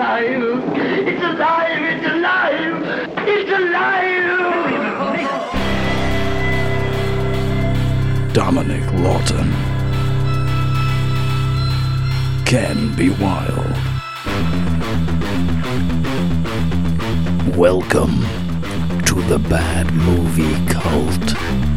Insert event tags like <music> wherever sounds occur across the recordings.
alive! It's alive! It's alive! It's alive! Dominic Lawton Ken B Wild. Welcome to the Bad Movie Cult.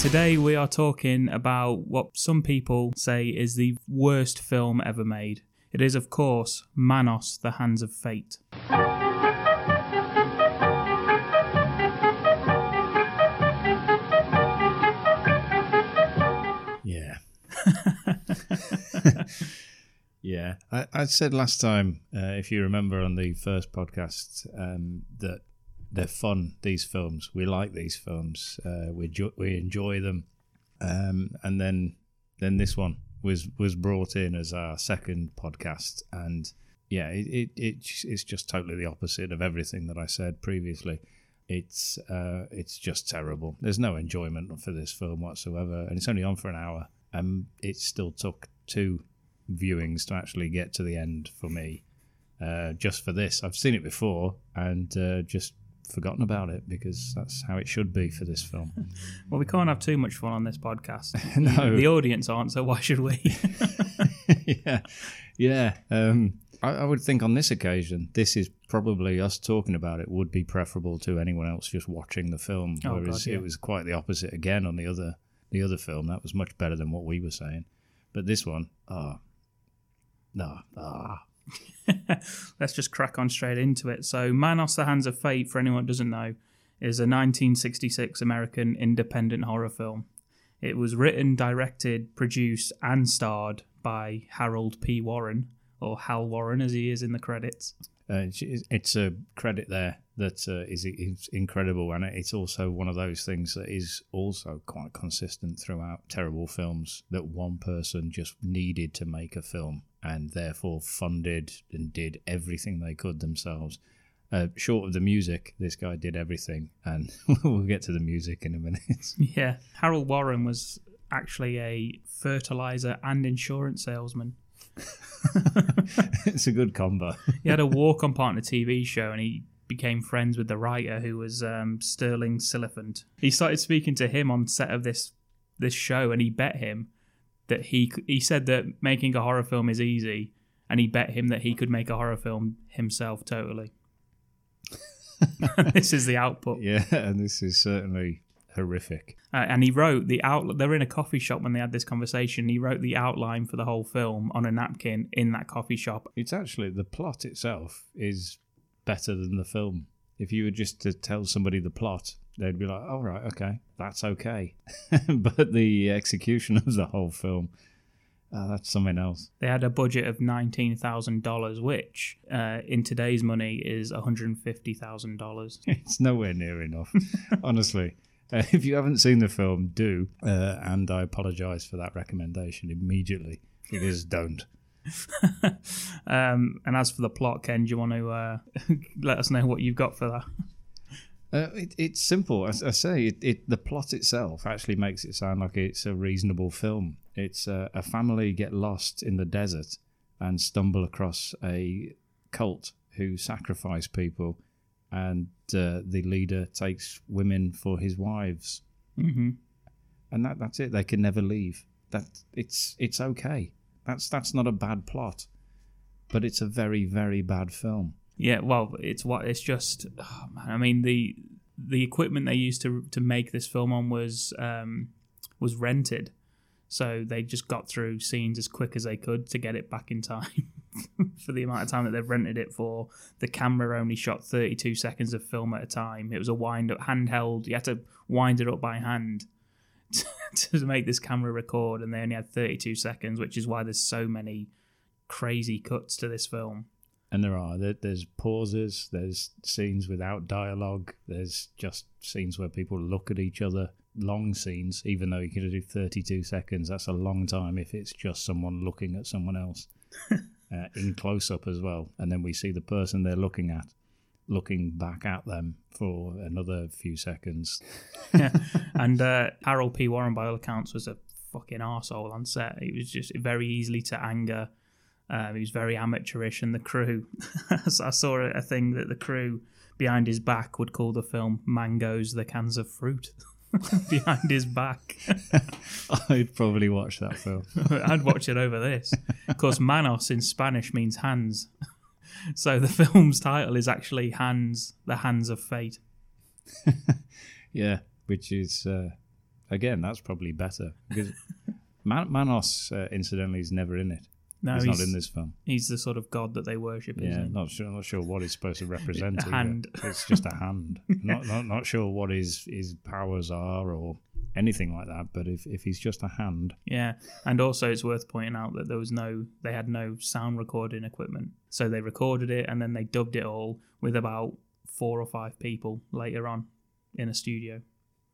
Today we are talking about what some people say is the worst film ever made. It is, of course, Manos, The Hands of Fate. Yeah. <laughs> <laughs> yeah. I, I said last time, uh, if you remember on the first podcast, um, that they're fun, these films. We like these films. Uh, we, jo- we enjoy them. Um, and then then this one was was brought in as our second podcast. And yeah, it, it, it it's just totally the opposite of everything that I said previously it's uh, it's just terrible. There's no enjoyment for this film whatsoever, and it's only on for an hour. And it still took two viewings to actually get to the end for me. Uh, just for this, I've seen it before and uh, just forgotten about it because that's how it should be for this film. <laughs> Well, we can't have too much fun on this podcast. <laughs> no, The audience aren't, so why should we? <laughs> yeah, yeah. Um, I, I would think on this occasion, this is probably us talking about it would be preferable to anyone else just watching the film. Oh, whereas God, yeah. it was quite the opposite again on the other the other film. That was much better than what we were saying. But this one, ah, no, ah, <laughs> Let's just crack on straight into it. So, Manos, The Hands of Fate, for anyone who doesn't know, is a 1966 American independent horror film. It was written, directed, produced, and starred by Harold P. Warren, or Hal Warren as he is in the credits. Uh, it's- a credit there that uh, is, is incredible, and it's also one of those things that is also quite consistent throughout terrible films. That one person just needed to make a film, and therefore funded and did everything they could themselves. Uh, short of the music, this guy did everything, and <laughs> we'll get to the music in a minute. <laughs> Yeah. Harold Warren was actually a fertilizer and insurance salesman. it's a good combo. He had a walk on partner TV show and he became friends with the writer who was um, Stirling Silliphant. He started speaking to him on set of this this show and he bet him that he he said that making a horror film is easy and he bet him that he could make a horror film himself totally. <laughs> this is the output. <laughs> Yeah, and this is certainly horrific. Uh, and he wrote the out. They're in a coffee shop when they had this conversation. He wrote the outline for the whole film on a napkin in that coffee shop. It's actually the plot itself is better than the film. If you were just to tell somebody the plot, they'd be like, "All right, okay, that's okay." <laughs> but the execution of the whole film, uh, that's something else. They had a budget of nineteen thousand dollars, which uh, in today's money is one hundred and fifty thousand dollars. <laughs> It's nowhere near enough, <laughs> honestly. Uh, if you haven't seen the film, do. Uh, and I apologise for that recommendation immediately because don't. <laughs> um, and as for the plot, Ken, do you want to uh, <laughs> let us know what you've got for that? Uh, it, it's simple. As I say, it, it, the plot itself actually makes it sound like it's a reasonable film. It's uh, a family get lost in the desert and stumble across a cult who sacrifice people, and uh, the leader takes women for his wives, hmm and that, that's it. They can never leave. That it's it's okay. That's that's not a bad plot, but it's a very very bad film. Yeah, well, it's what it's just. oh, man, I mean the the equipment they used to to make this film on was um, was rented, so they just got through scenes as quick as they could to get it back in time <laughs> for the amount of time that they've rented it for. The camera only shot thirty two seconds of film at a time. It was a wind up handheld. You had to wind it up by hand <laughs> to make this camera record, and they only had thirty two seconds, which is why there's so many crazy cuts to this film. And there are. There's pauses, there's scenes without dialogue, there's just scenes where people look at each other. Long scenes, even though you can do 32 seconds, that's a long time if it's just someone looking at someone else <laughs> uh, in close up as well. And then we see the person they're looking at looking back at them for another few seconds. yeah. <laughs> <laughs> And uh, Harold P. Warren, by all accounts, was a fucking arsehole on set. He was just very easily to anger. Um, he was very amateurish, and the crew. <laughs> so I saw a, a thing that the crew behind his back would call the film "Mangoes, the cans of fruit." behind his back. I'd probably watch that film. I'd watch it over this. Of course, manos in Spanish means hands. <laughs> So the film's title is actually Hands, the Hands of Fate. <laughs> Yeah, which is uh, again that's probably better because <laughs> Man- Manos, uh, incidentally, is never in it. No, he's, he's, not in this film. he's the sort of god that they worship. Yeah, isn't not sure. Not sure what he's supposed to represent. A hand. It's just a hand. not, not not sure what his his powers are or anything like that. But if if he's just a hand, Yeah, and also it's worth pointing out that there was no, they had no sound recording equipment, so they recorded it and then they dubbed it all with about four or five people later on in a studio.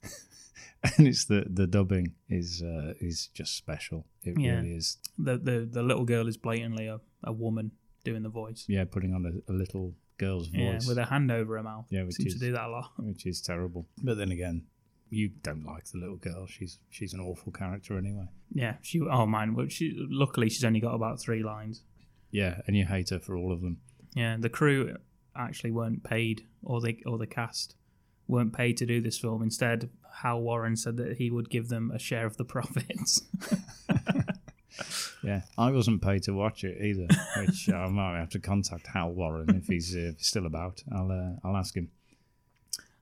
<laughs> and it's the the dubbing is uh, is just special. It Yeah. really is. The the the little girl is blatantly a, a woman doing the voice. Yeah, putting on a, a little girl's Yeah, voice, with her hand over her mouth. Yeah, which seems is- to do that a lot. which is terrible. But then again, you don't like the little girl. She's she's an awful character anyway. Yeah, she. Oh man, well, she. Luckily, she's only got about three lines. Yeah, and you hate her for all of them. Yeah, the crew actually weren't paid, or the or the cast weren't paid to do this film. Instead, Hal Warren said that he would give them a share of the <laughs> profits. <laughs> Yeah, I wasn't paid to watch it either, which <laughs> I might have to contact Hal Warren if he's uh, still about. I'll uh, I'll ask him.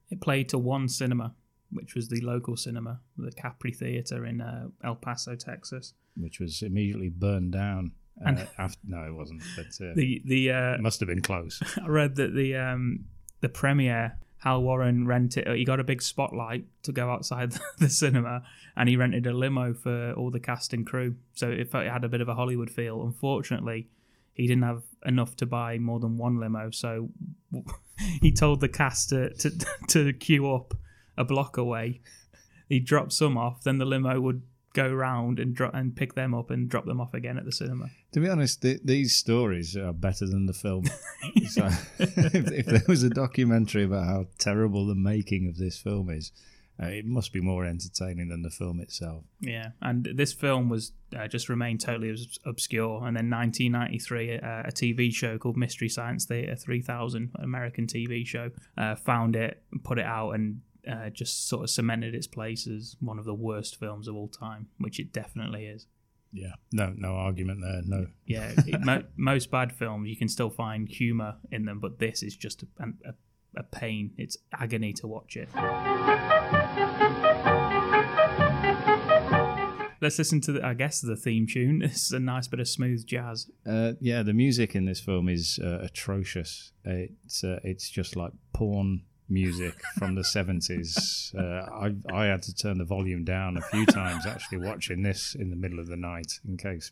it played to one cinema, which was the local cinema, the Capri Theater in uh, El Paso, Texas. which was immediately burned down. Uh, And- <laughs> after, no, it wasn't, but uh, The the uh, it must have been close. <laughs> I read that the um the premiere Hal Warren rented he got a big spotlight to go outside <laughs> the cinema and he rented a limo for all the cast and crew so it felt it had a bit of a Hollywood feel unfortunately he didn't have enough to buy more than one limo so he told the cast to to, to queue up a block away he dropped some off then the limo would go round and drop and pick them up and drop them off again at the cinema to be honest, th- these stories are better than the film. <laughs> so, <laughs> if, if there was a documentary about how terrible the making of this film is, uh, it must be more entertaining than the film itself. Yeah, and this film was uh, just remained totally obs- obscure. And then 1993, uh, a TV show called Mystery Science Theater 3000, an American TV show, uh, found it, put it out, and uh, just sort of cemented its place as one of the worst films of all time, which it definitely is. Yeah, no, no argument there. No, Yeah, it, mo- <laughs> most bad films you can still find humor in them, but this is just a, a, a pain. It's agony to watch it. Let's listen to, the, I guess, the theme tune. <laughs> It's a nice bit of smooth jazz. Uh, yeah, the music in this film is uh, atrocious. It's uh, it's just like porn music from the seventies. Uh, I I had to turn the volume down a few times actually watching this in the middle of the night in case.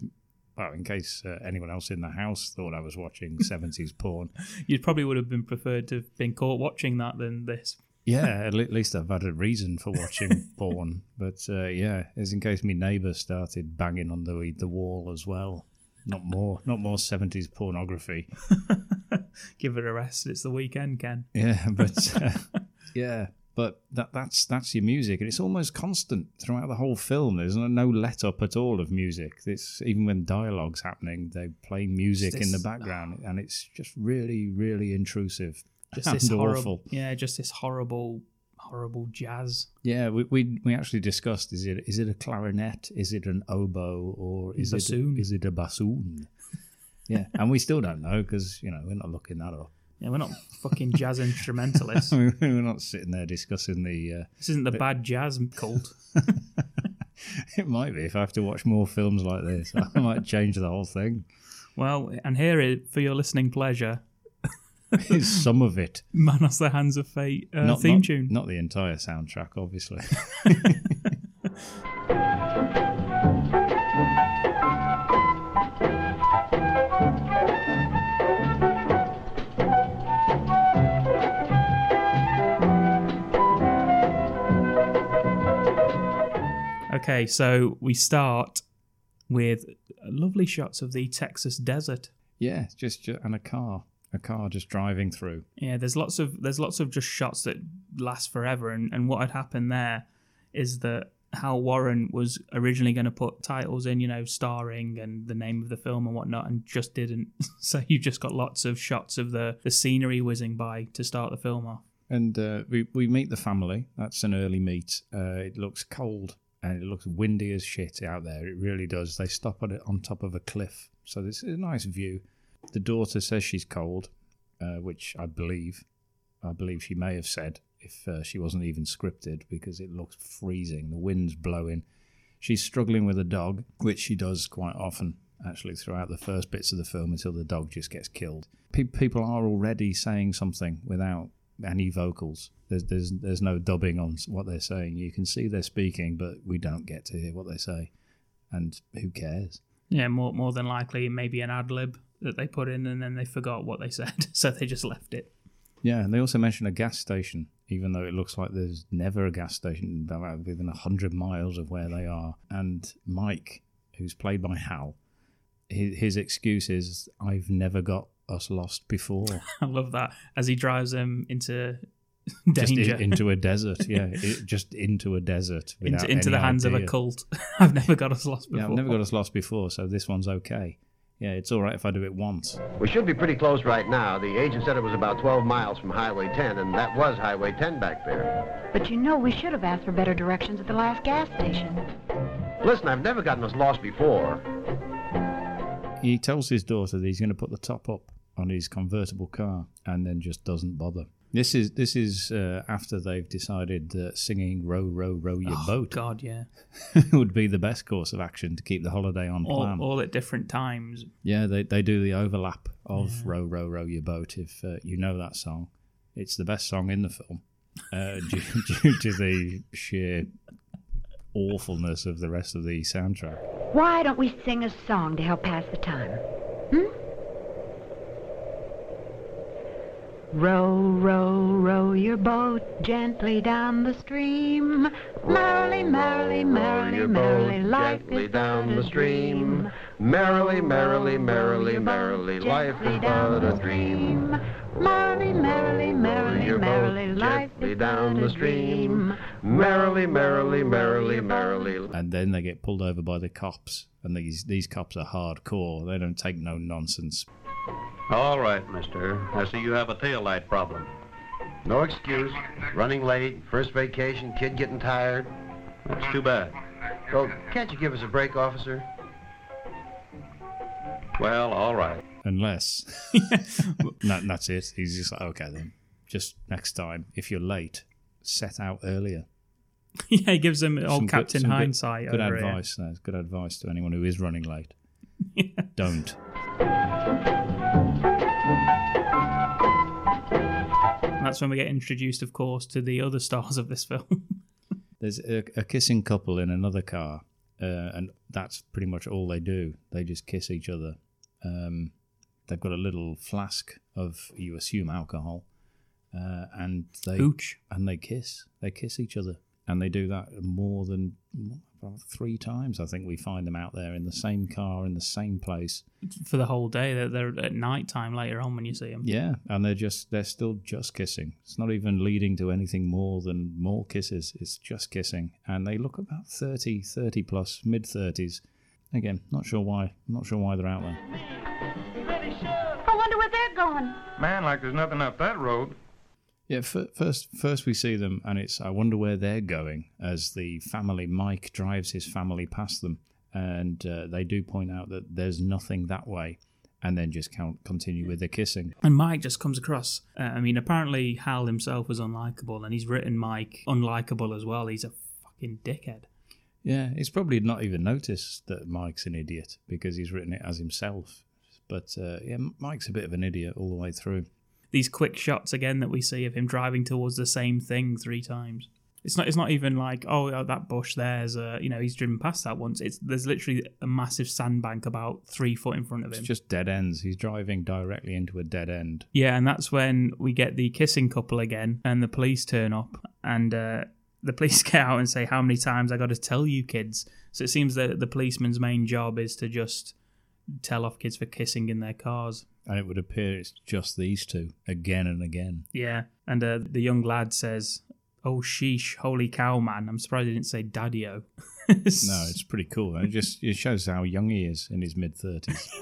Well, in case uh, anyone else in the house thought I was watching 70s porn. You probably would have been preferred to have been caught watching that than this. Yeah, at le- least I've had a reason for watching <laughs> porn. But uh, yeah, it's in case my neighbour started banging on the the wall as well. Not more, not more 70s pornography. <laughs> Give it a rest. It's the weekend, Ken. Yeah, but <laughs> uh, yeah, but that that's that's your music, and it's almost constant throughout the whole film. There's no, no let up at all of music. It's even when dialogue's happening, they play music in the This- background, and it's just really, really intrusive. Just this <laughs> horrible, awful. yeah, just this horrible, horrible jazz. Yeah, we, we we actually discussed is it is it a clarinet, is it an oboe, or is Bassoon. it is it a bassoon? <laughs> yeah, and we still don't know because you know we're not looking that up. Yeah, we're not fucking jazz instrumentalists. <laughs> we're not sitting there discussing the. Uh, This isn't the bad jazz cult. <laughs> it might be if I have to watch more films like this, I might change the whole thing. Well, and here for your listening pleasure, <laughs> some of it, Man Manos the Hands of Fate uh, not theme not, tune. not the entire soundtrack, obviously. <laughs> Okay, so we start with lovely shots of the Texas desert. yeah, just, just and a car, a car just driving through. Yeah, there's lots of there's lots of just shots that last forever, and and what had happened there is that Hal Warren was originally going to put titles in, you know, starring and the name of the film and whatnot, and just didn't. <laughs> so you just got lots of shots of the the scenery whizzing by to start the film off. And uh, we we meet the family. That's an early meet. Uh, it looks cold and it looks windy as shit out there. It really does. They stop on it on top of a cliff, so this is a nice view. The daughter says she's cold, uh, which I believe. I believe she may have said if uh, she wasn't even scripted because it looks freezing. The wind's blowing. She's struggling with a dog, which she does quite often, actually, throughout the first bits of the film until the dog just gets killed. Pe- people are already saying something without any vocals. There's, there's there's no dubbing on what they're saying. You can see they're speaking, but we don't get to hear what they say, and who cares? Yeah, more more than likely, maybe an ad lib that they put in, and then they forgot what they said, <laughs> so they just left it. Yeah, and they also mention a gas station, even though it looks like there's never a gas station about within a hundred miles of where they are. And Mike, who's played by Hal, his, his excuse is, "I've never got us lost before." <laughs> I love that as he drives them into <laughs> just danger, in, into a desert. Yeah, it, just into a desert into, into the hands of a cult. I've never got us lost before. Yeah, I've never got us lost before, so this one's okay. Yeah, it's all right if I do it once. We should be pretty close right now. The agent said it was about 12 miles from Highway 10, and that was Highway 10 back there. But you know, we should have asked for better directions at the last gas station. Listen, I've never gotten us lost before. He tells his daughter that he's going to put the top up on his convertible car, and then just doesn't bother. This is this is uh, after they've decided that singing "Row, row, row your Oh, boat" God, yeah. <laughs> would be the best course of action to keep the holiday on plan. All, all at different times. Yeah, they they do the overlap of "Row, row, row your boat." If uh, you know that song, it's the best song in the film uh, <laughs> due, due to the sheer awfulness of the rest of the soundtrack. Why don't we sing a song to help pass the time? Hmm? Row, row, row your boat gently down the stream. Merrily, merrily, merrily, merrily, life gently is down the stream. Merrily, merrily, merrily, merrily, life is but a dream. Stream. Merrily, merrily, merrily, your merrily, life is down but the a stream. dream. Merrily, merrily, merrily, merrily. and then they get pulled over by the cops. And these these cops are hardcore. They don't take no nonsense. All right, mister. I see you have a taillight problem. No excuse. Running late, first vacation, kid getting tired. That's too bad. Well, can't you give us a break, officer? Well, all right. Unless <laughs> no, that's it. He's just like, okay then. Just next time, if you're late, set out earlier. yeah, he gives them old Some Captain good- Hindsight. Good, here. advice. That's good advice to anyone who is running late. <laughs> Don't. That's when we get introduced, of course, to the other stars of this film. <laughs> There's a, a kissing couple in another car, uh, and that's pretty much all they do. They just kiss each other. Um, they've got a little flask of, you assume, alcohol, uh, and they Hooch. and they kiss. They kiss each other, and they do that more than three times. I think we find them out there in the same car in the same place. for the whole day. They're, they're at night time later on when you see them. Yeah, and they're just they're still just kissing. It's not even leading to anything more than more kisses. It's just kissing, and they look about 30, 30 plus, mid thirties. Again, not sure why. Not sure why they're out there. Man, like there's nothing up that road. Yeah, f- first first we see them, and it's I wonder where they're going as the family. Mike drives his family past them, and uh, they do point out that there's nothing that way, and then just count, continue with the kissing. And Mike just comes across. Uh, I mean, apparently Hal himself was unlikable, and he's written Mike unlikable as well. He's a fucking dickhead. Yeah, he's probably not even noticed that Mike's an idiot because he's written it as himself. But uh, yeah, Mike's a bit of an idiot all the way through. These quick shots again that we see of him driving towards the same thing three times. It's not. It's not even like oh uh, that bush there's uh you know he's driven past that once. It's there's literally a massive sandbank about three foot in front of It's him. just dead ends. He's driving directly into a dead end. Yeah, and that's when we get the kissing couple again, and the police turn up, and uh, the <laughs> police get out and say, "How many times I got to tell you, kids?" So it seems that the policeman's main job is to just tell off kids for kissing in their cars. And it would appear it's just these two again and again. Yeah, and uh, the young lad says, Oh sheesh, holy cow, man! I'm surprised he didn't say daddy-o. <laughs> No, it's pretty cool. It just it shows how young he is in his mid thirties. <laughs>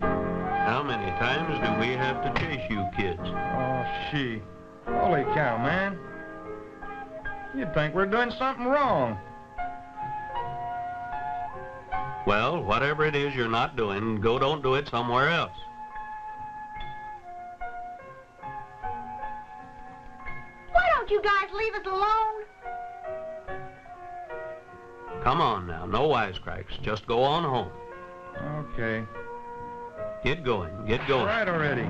How many times do we have to chase you kids? Oh, she. Holy cow, man. You'd think we're doing something wrong. Well, whatever it is you're not doing, go don't do it somewhere else. Why don't you guys leave us alone? Come on now, no wisecracks. Just go on home. Okay. Get going, get going. Right already.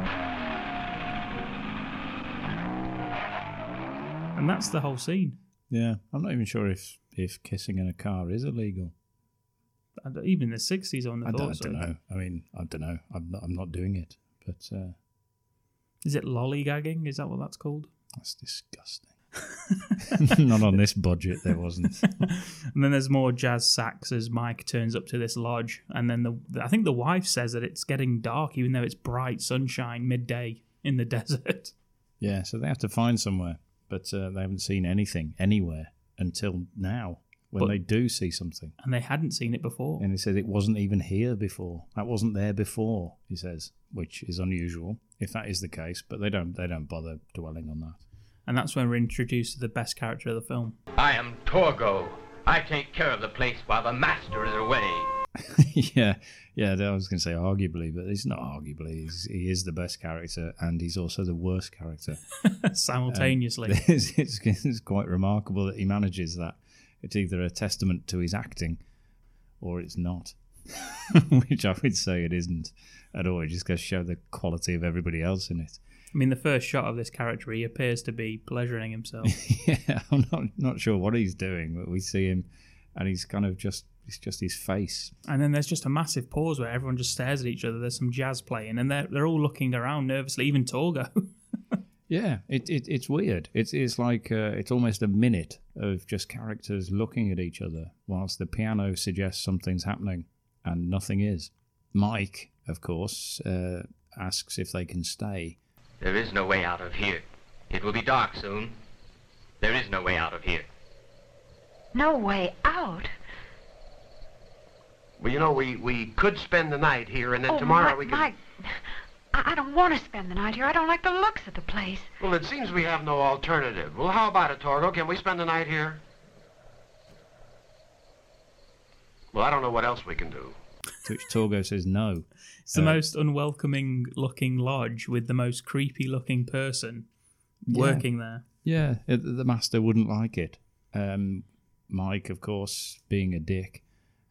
and that's the whole scene. yeah, I'm not even sure if if kissing in a car is illegal. Even the '60s on the I don't, I don't know. I mean, I don't know. I'm not, I'm not doing it, but uh, Is it lollygagging? Is that what that's called? that's disgusting. <laughs> not on this budget, there wasn't. <laughs> And then there's more jazz sax as Mike turns up to this lodge, and then the, the I think the wife says that it's getting dark, even though it's bright sunshine midday in the <laughs> desert. Yeah, so they have to find somewhere, but uh, they haven't seen anything anywhere until now when But- they do see something. And they hadn't seen it before. And he said it wasn't even here before. That wasn't there before. He says, which is unusual if that is the case. But they don't they don't bother dwelling on that. And that's when we're introduced to the best character of the film. I am Torgo. I take care of the place while the master is away. <laughs> yeah, yeah. I was going to say arguably, but it's not arguably. He's, he is the best character, and he's also the worst character. <laughs> Simultaneously. Um, <laughs> it's, it's, it's quite remarkable that he manages that. It's either a testament to his acting, or it's not. <laughs> Which I would say it isn't at all. It just goes to show the quality of everybody else in it. I mean, the first shot of this character, he appears to be pleasuring himself. <laughs> yeah, I'm not not sure what he's doing, but we see him, and he's kind of just it's just his face. and then there's just a massive pause where everyone just stares at each other. There's some jazz playing, and they're they're all looking around nervously. Even Torgo. <laughs> Yeah, it, it it's weird. It's it's like uh, it's almost a minute of just characters looking at each other whilst the piano suggests something's happening and nothing is. Mike, of course, uh, asks if they can stay. There is no way out of here. It will be dark soon. There is no way out of here. No way out. Well, you know, we, we could spend the night here, and then oh, tomorrow Mike, we can... Mike, I, I don't want to spend the night here. I don't like the looks of the place. Well, it seems we have no alternative. Well, how about it, Torgo? Can we spend the night here? Well, I don't know what else we can do. To which Torgo says no. It's the Uh, most unwelcoming looking lodge with the most creepy looking person Yeah. working there. Yeah, it, the master wouldn't like it. Um, Mike, of course, being a dick,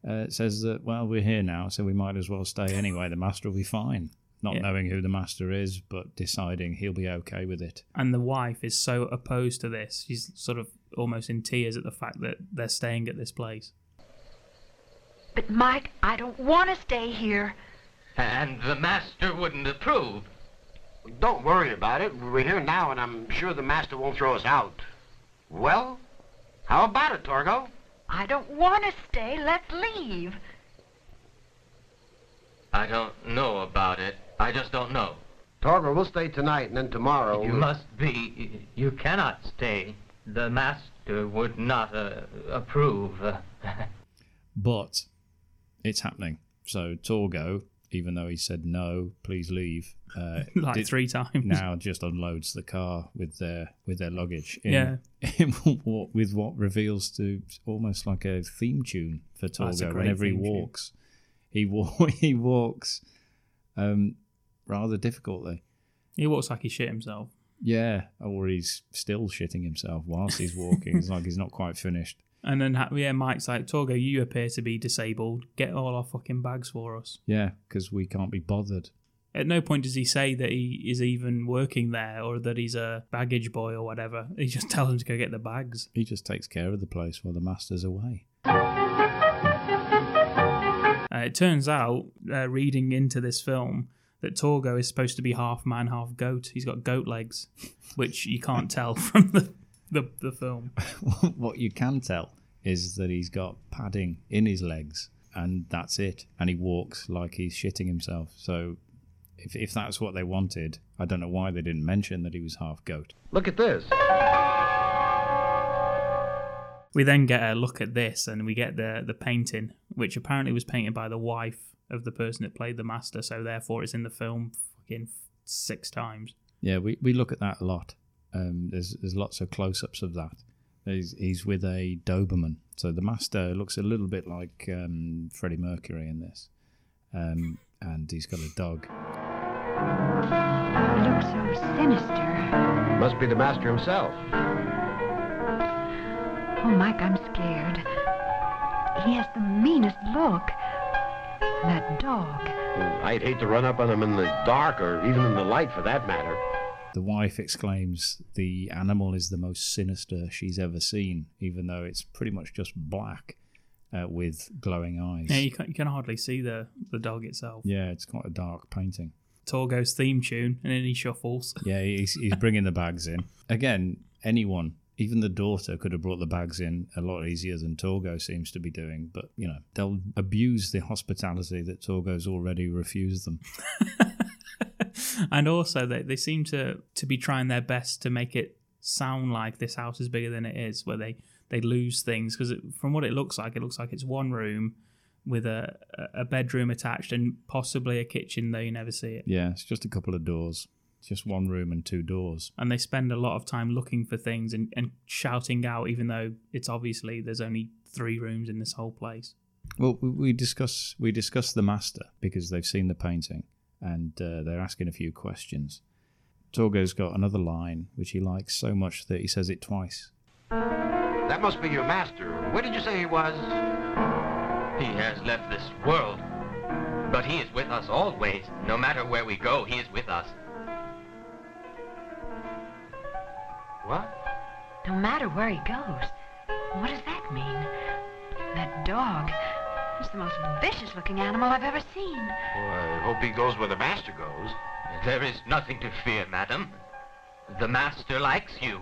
uh, says that, well, we're here now, so we might as well stay anyway. The master will be fine. Not Yeah. knowing who the master is, but deciding he'll be okay with it. And the wife is so opposed to this. She's sort of almost in tears at the fact that they're staying at this place. But, Mike, I don't want to stay here. And the master wouldn't approve. Don't worry about it. We're here now, and I'm sure the master won't throw us out. Well, how about it, Torgo? I don't want to stay. Let's leave. I don't know about it. I just don't know. Torgo, we'll stay tonight, and then tomorrow... You we'll- must be. You cannot stay. The master would not uh, approve. <laughs> But it's happening. So Torgo, even though he said no, please leave, uh, <laughs> Like did- three times. now just unloads the car with their with their luggage. In, Yeah. <laughs> in what, with what reveals to almost like a theme tune for Torgo whenever he theme tune. walks. He wa- he walks um, rather difficultly. He walks like he shit himself. Yeah, or he's still shitting himself whilst he's walking. it's like he's not quite finished. <laughs> And then, yeah, Mike's like, Torgo, you appear to be disabled. Get all our fucking bags for us. Yeah, because we can't be bothered. At no point does he say that he is even working there or that he's a baggage boy or whatever. <laughs> He just tells him to go get the bags. He just takes care of the place while the master's away. Uh, it turns out, uh, reading into this film, that Torgo is supposed to be half man, half goat. He's got goat legs, which you can't tell <laughs> from the, the, the film. <laughs> what you can tell is that he's got padding in his legs, and that's it. And he walks like he's shitting himself. So, if, if that's what they wanted, I don't know why they didn't mention that he was half goat. Look at this. We then get a look at this, and we get the the painting, which apparently was painted by the wife of the person that played the master. So therefore, it's in the film fucking six times. Yeah, we, we look at that a lot. Um, there's there's lots of close ups of that. He's, he's with a Doberman, so the master looks a little bit like um, Freddie Mercury in this, um, and he's got a dog. He looks so sinister. Must be the master himself. Oh, Mike, I'm scared. He has the meanest look. And that dog. I'd hate to run up on him in the dark or even in the light for that matter. The wife exclaims, "The animal is the most sinister she's ever seen, even though it's pretty much just black uh, with glowing eyes." Yeah, you can, you can hardly see the the dog itself. Yeah, it's quite a dark painting. Torgo's theme tune, and then he shuffles. Yeah, he's, he's bringing the bags in. Again, anyone, even the daughter, could have brought the bags in a lot easier than Torgo seems to be doing. But, you know, they'll abuse the hospitality that Torgo's already refused them. <laughs> and also, they, they seem to, to be trying their best to make it sound like this house is bigger than it is, where they, they lose things. Because from what it looks like, it looks like it's one room with a, a bedroom attached and possibly a kitchen, though you never see it. Yeah, it's just a couple of doors. It's just one room and two doors. And they spend a lot of time looking for things and, and shouting out, even though it's obviously there's only three rooms in this whole place. Well, we- we discuss we discuss the master because they've seen the painting and uh, they're asking a few questions. Torgo's got another line which he likes so much that he says it twice. That must be your master. Where did you say he was? He has left this world. But he is with us always. No matter where we go, he is with us. What? No matter where he goes. What does that mean? That dog is the most vicious looking animal I've ever seen. Well, I hope he goes where the master goes. There is nothing to fear, madam. The master likes you.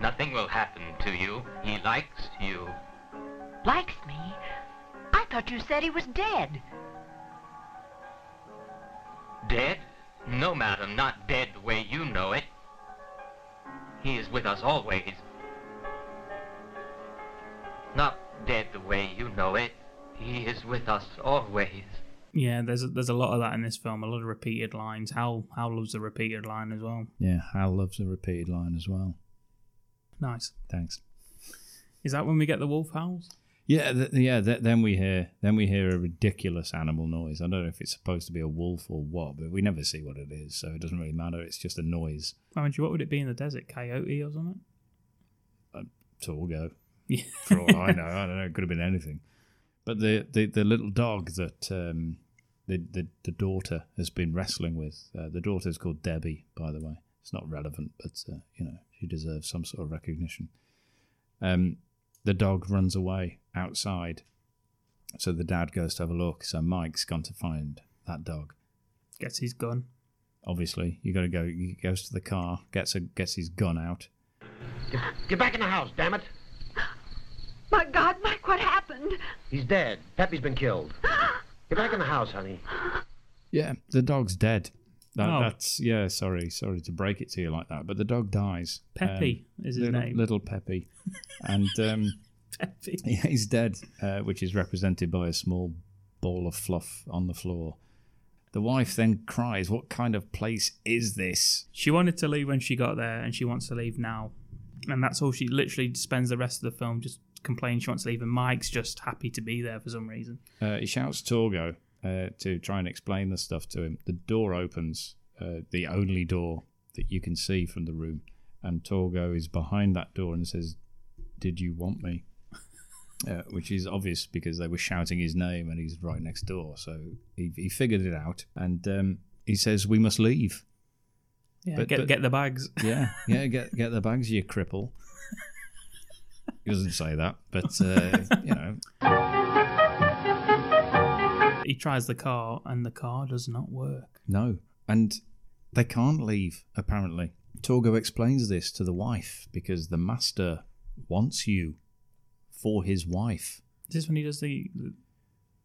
Nothing will happen to you. He likes you. Likes me? I thought you said he was dead. Dead? No, madam, not dead the way you know it. He is with us always. Not dead the way you know it. He is with us always. Yeah, there's a, there's a lot of that in this film. A lot of repeated lines. Hal Hal loves a repeated line as well. Yeah, Hal loves a repeated line as well. Nice. Thanks. Is that when we get the wolf howls? Yeah, th- yeah. Th- then we hear then we hear a ridiculous animal noise. I don't know if it's supposed to be a wolf or what, but we never see what it is, so it doesn't really matter. It's just a noise. I mean, what would it be in the desert? Coyote or something? Torgo. Yeah. For all I know, <laughs> I don't know. It could have been anything. But the the, the little dog that um, the, the the daughter has been wrestling with. Uh, the daughter is called Debbie, by the way. It's not relevant, but uh, you know she deserves some sort of recognition. Um, the dog runs away outside, so the dad goes to have a look. So Mike's gone to find that dog. Gets his gun. Obviously, you got to go. He goes to the car, gets a gets his gun out. Get, get back in the house, damn it. My God, Mike, what happened? He's dead. Peppy's been killed. Get back in the house, honey. Yeah, the dog's dead. That, Oh. That's yeah. Sorry, sorry to break it to you like that, but the dog dies. Peppy is his little, name. Little Peppy, and <laughs> um, Peppy. <laughs> yeah, he's dead, uh, which is represented by a small ball of fluff on the floor. The wife then cries, "What kind of place is this?" She wanted to leave when she got there, and she wants to leave now. And that's all she literally spends the rest of the film just complaining she wants to leave. And Mike's just happy to be there for some reason. Uh, he shouts Torgo uh, to try and explain the stuff to him. The door opens, uh, the only door that you can see from the room, and Torgo is behind that door and says, "Did you want me?" <laughs> Uh, which is obvious because they were shouting his name and he's right next door. So he, he figured it out, and um, he says, "We must leave." Yeah, But- get but- get the bags. <laughs> Yeah, yeah, get get the bags, you cripple. He doesn't say that, but uh, <laughs> you know, He tries the car, and the car does not work. No. And they can't leave, apparently. Torgo explains this to the wife because the master wants you for his wife. This is this when he does the, the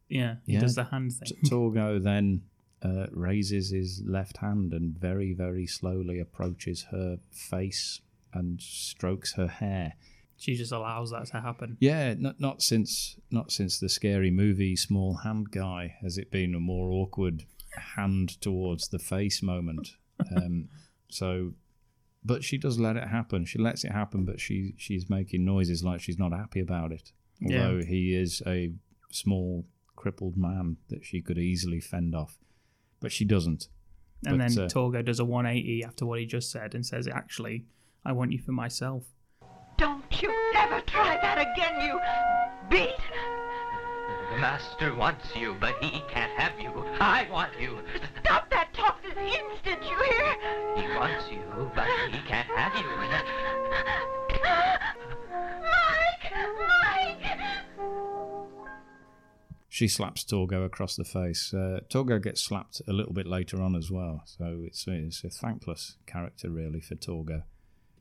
yeah, he Yeah. does the hand thing. Torgo then uh, raises his left hand and very, very slowly approaches her face and strokes her hair. She just allows that to happen. Yeah, not not since not since the scary movie Small Hand Guy has it been a more awkward hand towards the face moment. <laughs> Um, so, but she does let it happen. She lets it happen, but she she's making noises like she's not happy about it. Yeah. Although he is a small crippled man that she could easily fend off, but she doesn't. And But, then uh, Torgo does a 180 after what he just said and says, "Actually, I want you for myself." Don't you ever try that again, you beat! The master wants you, but he can't have you. I want you. Stop that talk this instant, you hear? He wants you, but he can't have you. Mike! Mike! she slaps Torgo across the face. Uh, Torgo gets slapped a little bit later on as well, so it's it's a thankless character really for Torgo.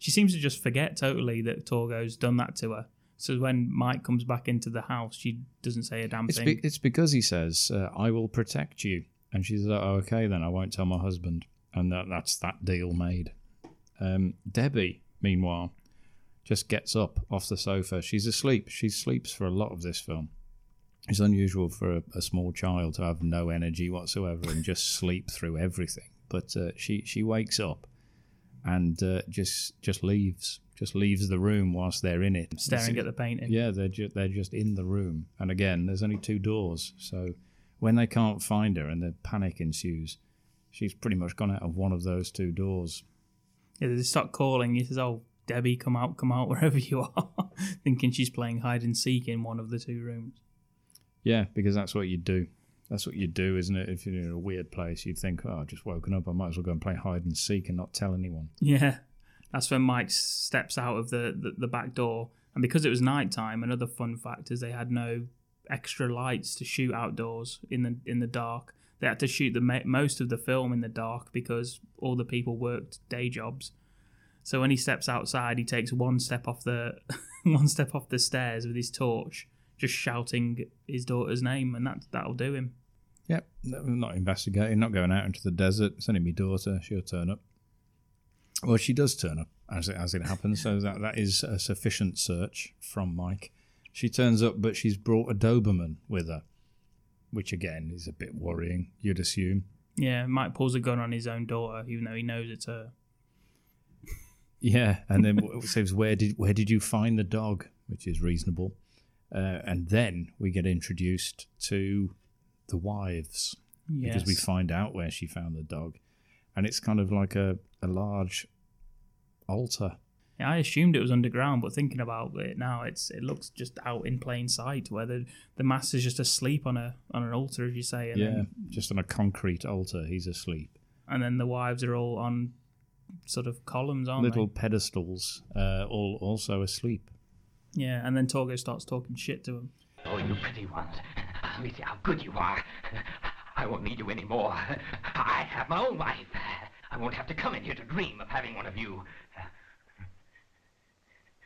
She seems to just forget totally that Torgo's done that to her. So when Mike comes back into the house, she doesn't say a damn It's thing. be- it's because he says, uh, "I will protect you," and she's like, oh, "Okay, then I won't tell my husband," and that, that's that deal made. Um, Debbie, meanwhile, just gets up off the sofa. She's asleep. She sleeps for a lot of this film. It's unusual for a, a small child to have no energy whatsoever and just <laughs> sleep through everything. But uh, she she wakes up and uh, just just leaves just leaves the room whilst they're in it, Staring at the painting. Yeah, they're ju- they're just in the room, and again, there's only two doors, so when they can't find her and the panic ensues, she's pretty much gone out of one of those two doors. Yeah, they start calling. He says, "Oh, Debbie, come out, come out, <laughs> wherever you are," thinking she's playing hide and seek in one of the two rooms. Yeah, because that's what you do. That's what you do, isn't it? If you're in a weird place, you'd think, "Oh, I've just woken up. I might as well go and play hide and seek and not tell anyone." Yeah, that's when Mike steps out of the, the, the back door. And because it was night time, another fun fact is they had no extra lights to shoot outdoors in the in the dark. They had to shoot the most of the film in the dark because all the people worked day jobs. So when he steps outside, he takes one step off the <laughs> one step off the stairs with his torch, just shouting his daughter's name, and that that'll do him. Yep, no, not investigating, not going out into the desert. It's only my daughter. She'll turn up. Well, she does turn up as it as it happens. So that that is a sufficient search from Mike. She turns up, but she's brought a Doberman with her, which again is a bit worrying. You'd assume. Yeah, Mike pulls a gun on his own daughter, even though he knows it's her. <laughs> Yeah, and then it says, "Where did where did you find the dog?" Which is reasonable. Uh, and then we get introduced to the wives because we find out where she found the dog, and it's kind of like a, a large altar. Yeah, I assumed it was underground, but thinking about it now, it's it looks just out in plain sight, where the, the mass is just asleep on a on an altar, as you say, and yeah, then, just on a concrete altar, he's asleep. and then the wives are all on sort of columns, aren't they? Little pedestals, uh, all also asleep. Yeah, and then Torgo starts talking shit to him. Oh, you pretty ones. Let me see how good you are. I won't need you anymore. I have my own wife. I won't have to come in here to dream of having one of you.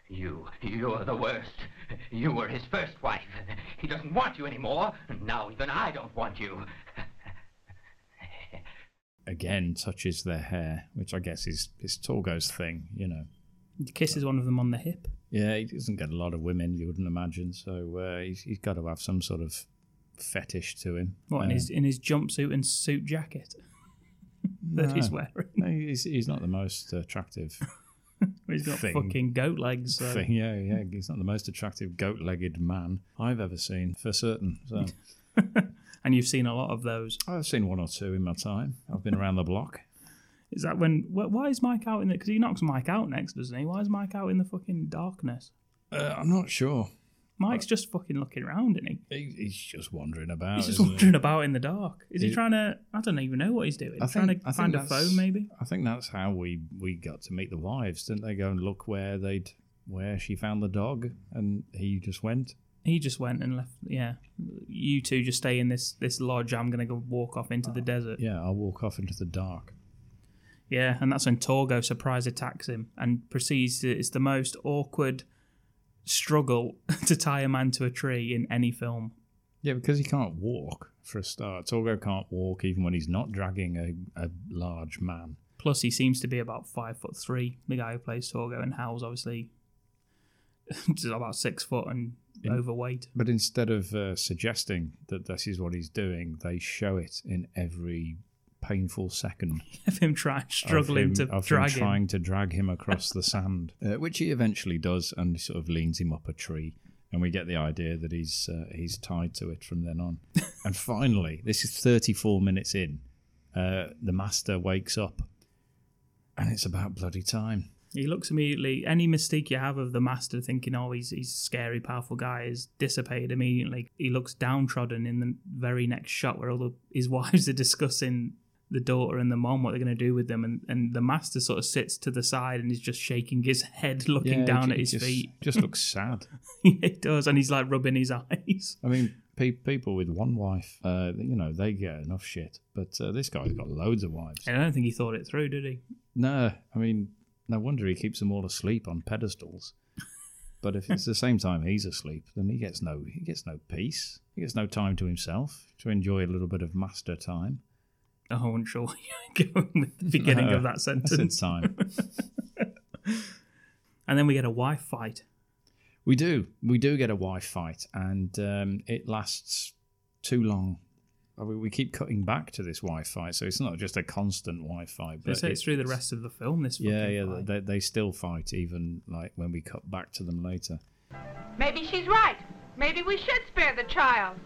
You, you're the worst. You were his first wife. He doesn't want you anymore. Now even I don't want you. Again, touches their hair, which I guess is is Torgo's thing, you know. He kisses one of them on the hip. Yeah, he doesn't get a lot of women, you wouldn't imagine. So uh, he's, he's got to have some sort of fetish to him. What in his in his jumpsuit and suit jacket <laughs> that he's wearing? No, he's, he's not the most attractive <laughs> He's got thing. fucking goat legs. So. thing. Yeah, yeah, he's not the most attractive goat-legged man I've ever seen, for certain. So <laughs> and you've seen a lot of those. I've seen one or two in my time. I've been around the block. Is that when? wh- Why is Mike out in the? Because he knocks Mike out next, doesn't he? Why is Mike out in the fucking darkness? Uh, I'm not sure. Mike's just fucking looking around, isn't he? He, he's just wandering about. He's just isn't he? wandering about in the dark. Is he He- trying to? I don't even know what he's doing. I trying think, to I think find a that's- phone, maybe. I think that's how we we got to meet the wives, didn't they? Go and look where they'd where she found the dog, and he just went. He just went and left. Yeah, you two just stay in this this lodge. I'm gonna go walk off into the uh, desert. Yeah, I'll walk off into the dark. Yeah, and that's when Torgo surprise attacks him and proceeds to. It's the most awkward struggle <laughs> to tie a man to a tree in any film. Yeah, because he can't walk for a start. Torgo can't walk even when he's not dragging a, a large man. Plus, he seems to be about five foot three. The guy who plays Torgo, and Hal's obviously <laughs> just about six foot and overweight. But instead of uh, suggesting that this is what he's doing, they show it in every painful second <laughs> Of him trying, struggling him, to drag him him. trying to drag him across the sand, uh, which he eventually does, and sort of leans him up a tree, and we get the idea that he's uh, he's tied to it from then on. <laughs> and finally, this is 34 minutes in, uh, the master wakes up, and it's about bloody time. He looks immediately. Any mistake you have of the master thinking, "Oh, he's he's a scary, powerful guy," is dissipated immediately. He looks downtrodden in the very next shot, where all the, his <laughs> wives are discussing the daughter and the mom what they're going to do with them, and, and the master sort of sits to the side and is just shaking his <laughs> head, looking Yeah, down at his just, feet. Just looks <laughs> sad. it does, and he's like rubbing his <laughs> eyes. I mean, pe- people with one wife, uh, you know, they get enough shit. But uh, this guy's got loads of wives. And I don't think he thought it through, did he? No, I mean, no wonder he keeps them all asleep on pedestals. But if it's the same time he's asleep, then he gets no he gets no peace. He gets no time to himself to enjoy a little bit of master time. Oh, I wasn't sure where you were <laughs> going with the beginning No, of that I sentence. said time. <laughs> and then we get a wife fight. We do. We do get a wife fight, and um, it lasts too long. I mean, we keep cutting back to this wife fight, so it's not just a constant wife fight. They But say it's through the rest of the film. This Yeah, fucking yeah. fight. They, they still fight, even like when we cut back to them later. Maybe she's right. Maybe we should spare the child.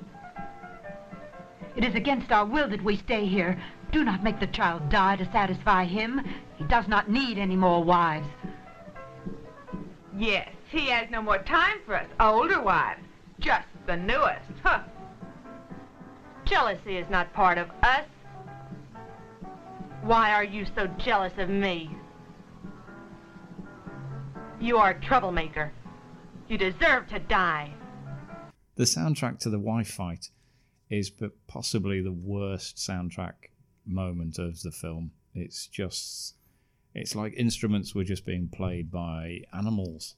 It is against our will that we stay here. Do not make the child die to satisfy him. He does not need any more wives. Yes, he has no more time for us older wives. Just the newest. Huh. Jealousy is not part of us. Why are you so jealous of me? You are a troublemaker. You deserve to die. The soundtrack to the wife fight is possibly the worst soundtrack moment of the film. It's just it's like instruments were just being played by animals.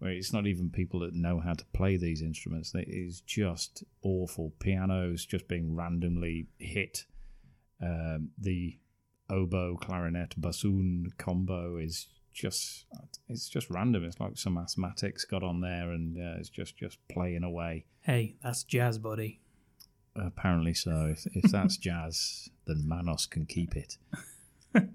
Where it's not even people that know how to play these instruments. It is just awful. Pianos just being randomly hit. Um, the oboe, clarinet, bassoon combo is just it's just random. It's like some asthmatics got on there and uh, it's just just playing away. Hey, that's jazz, buddy. Apparently so. If, if that's <laughs> jazz, then Manos can keep it. <laughs>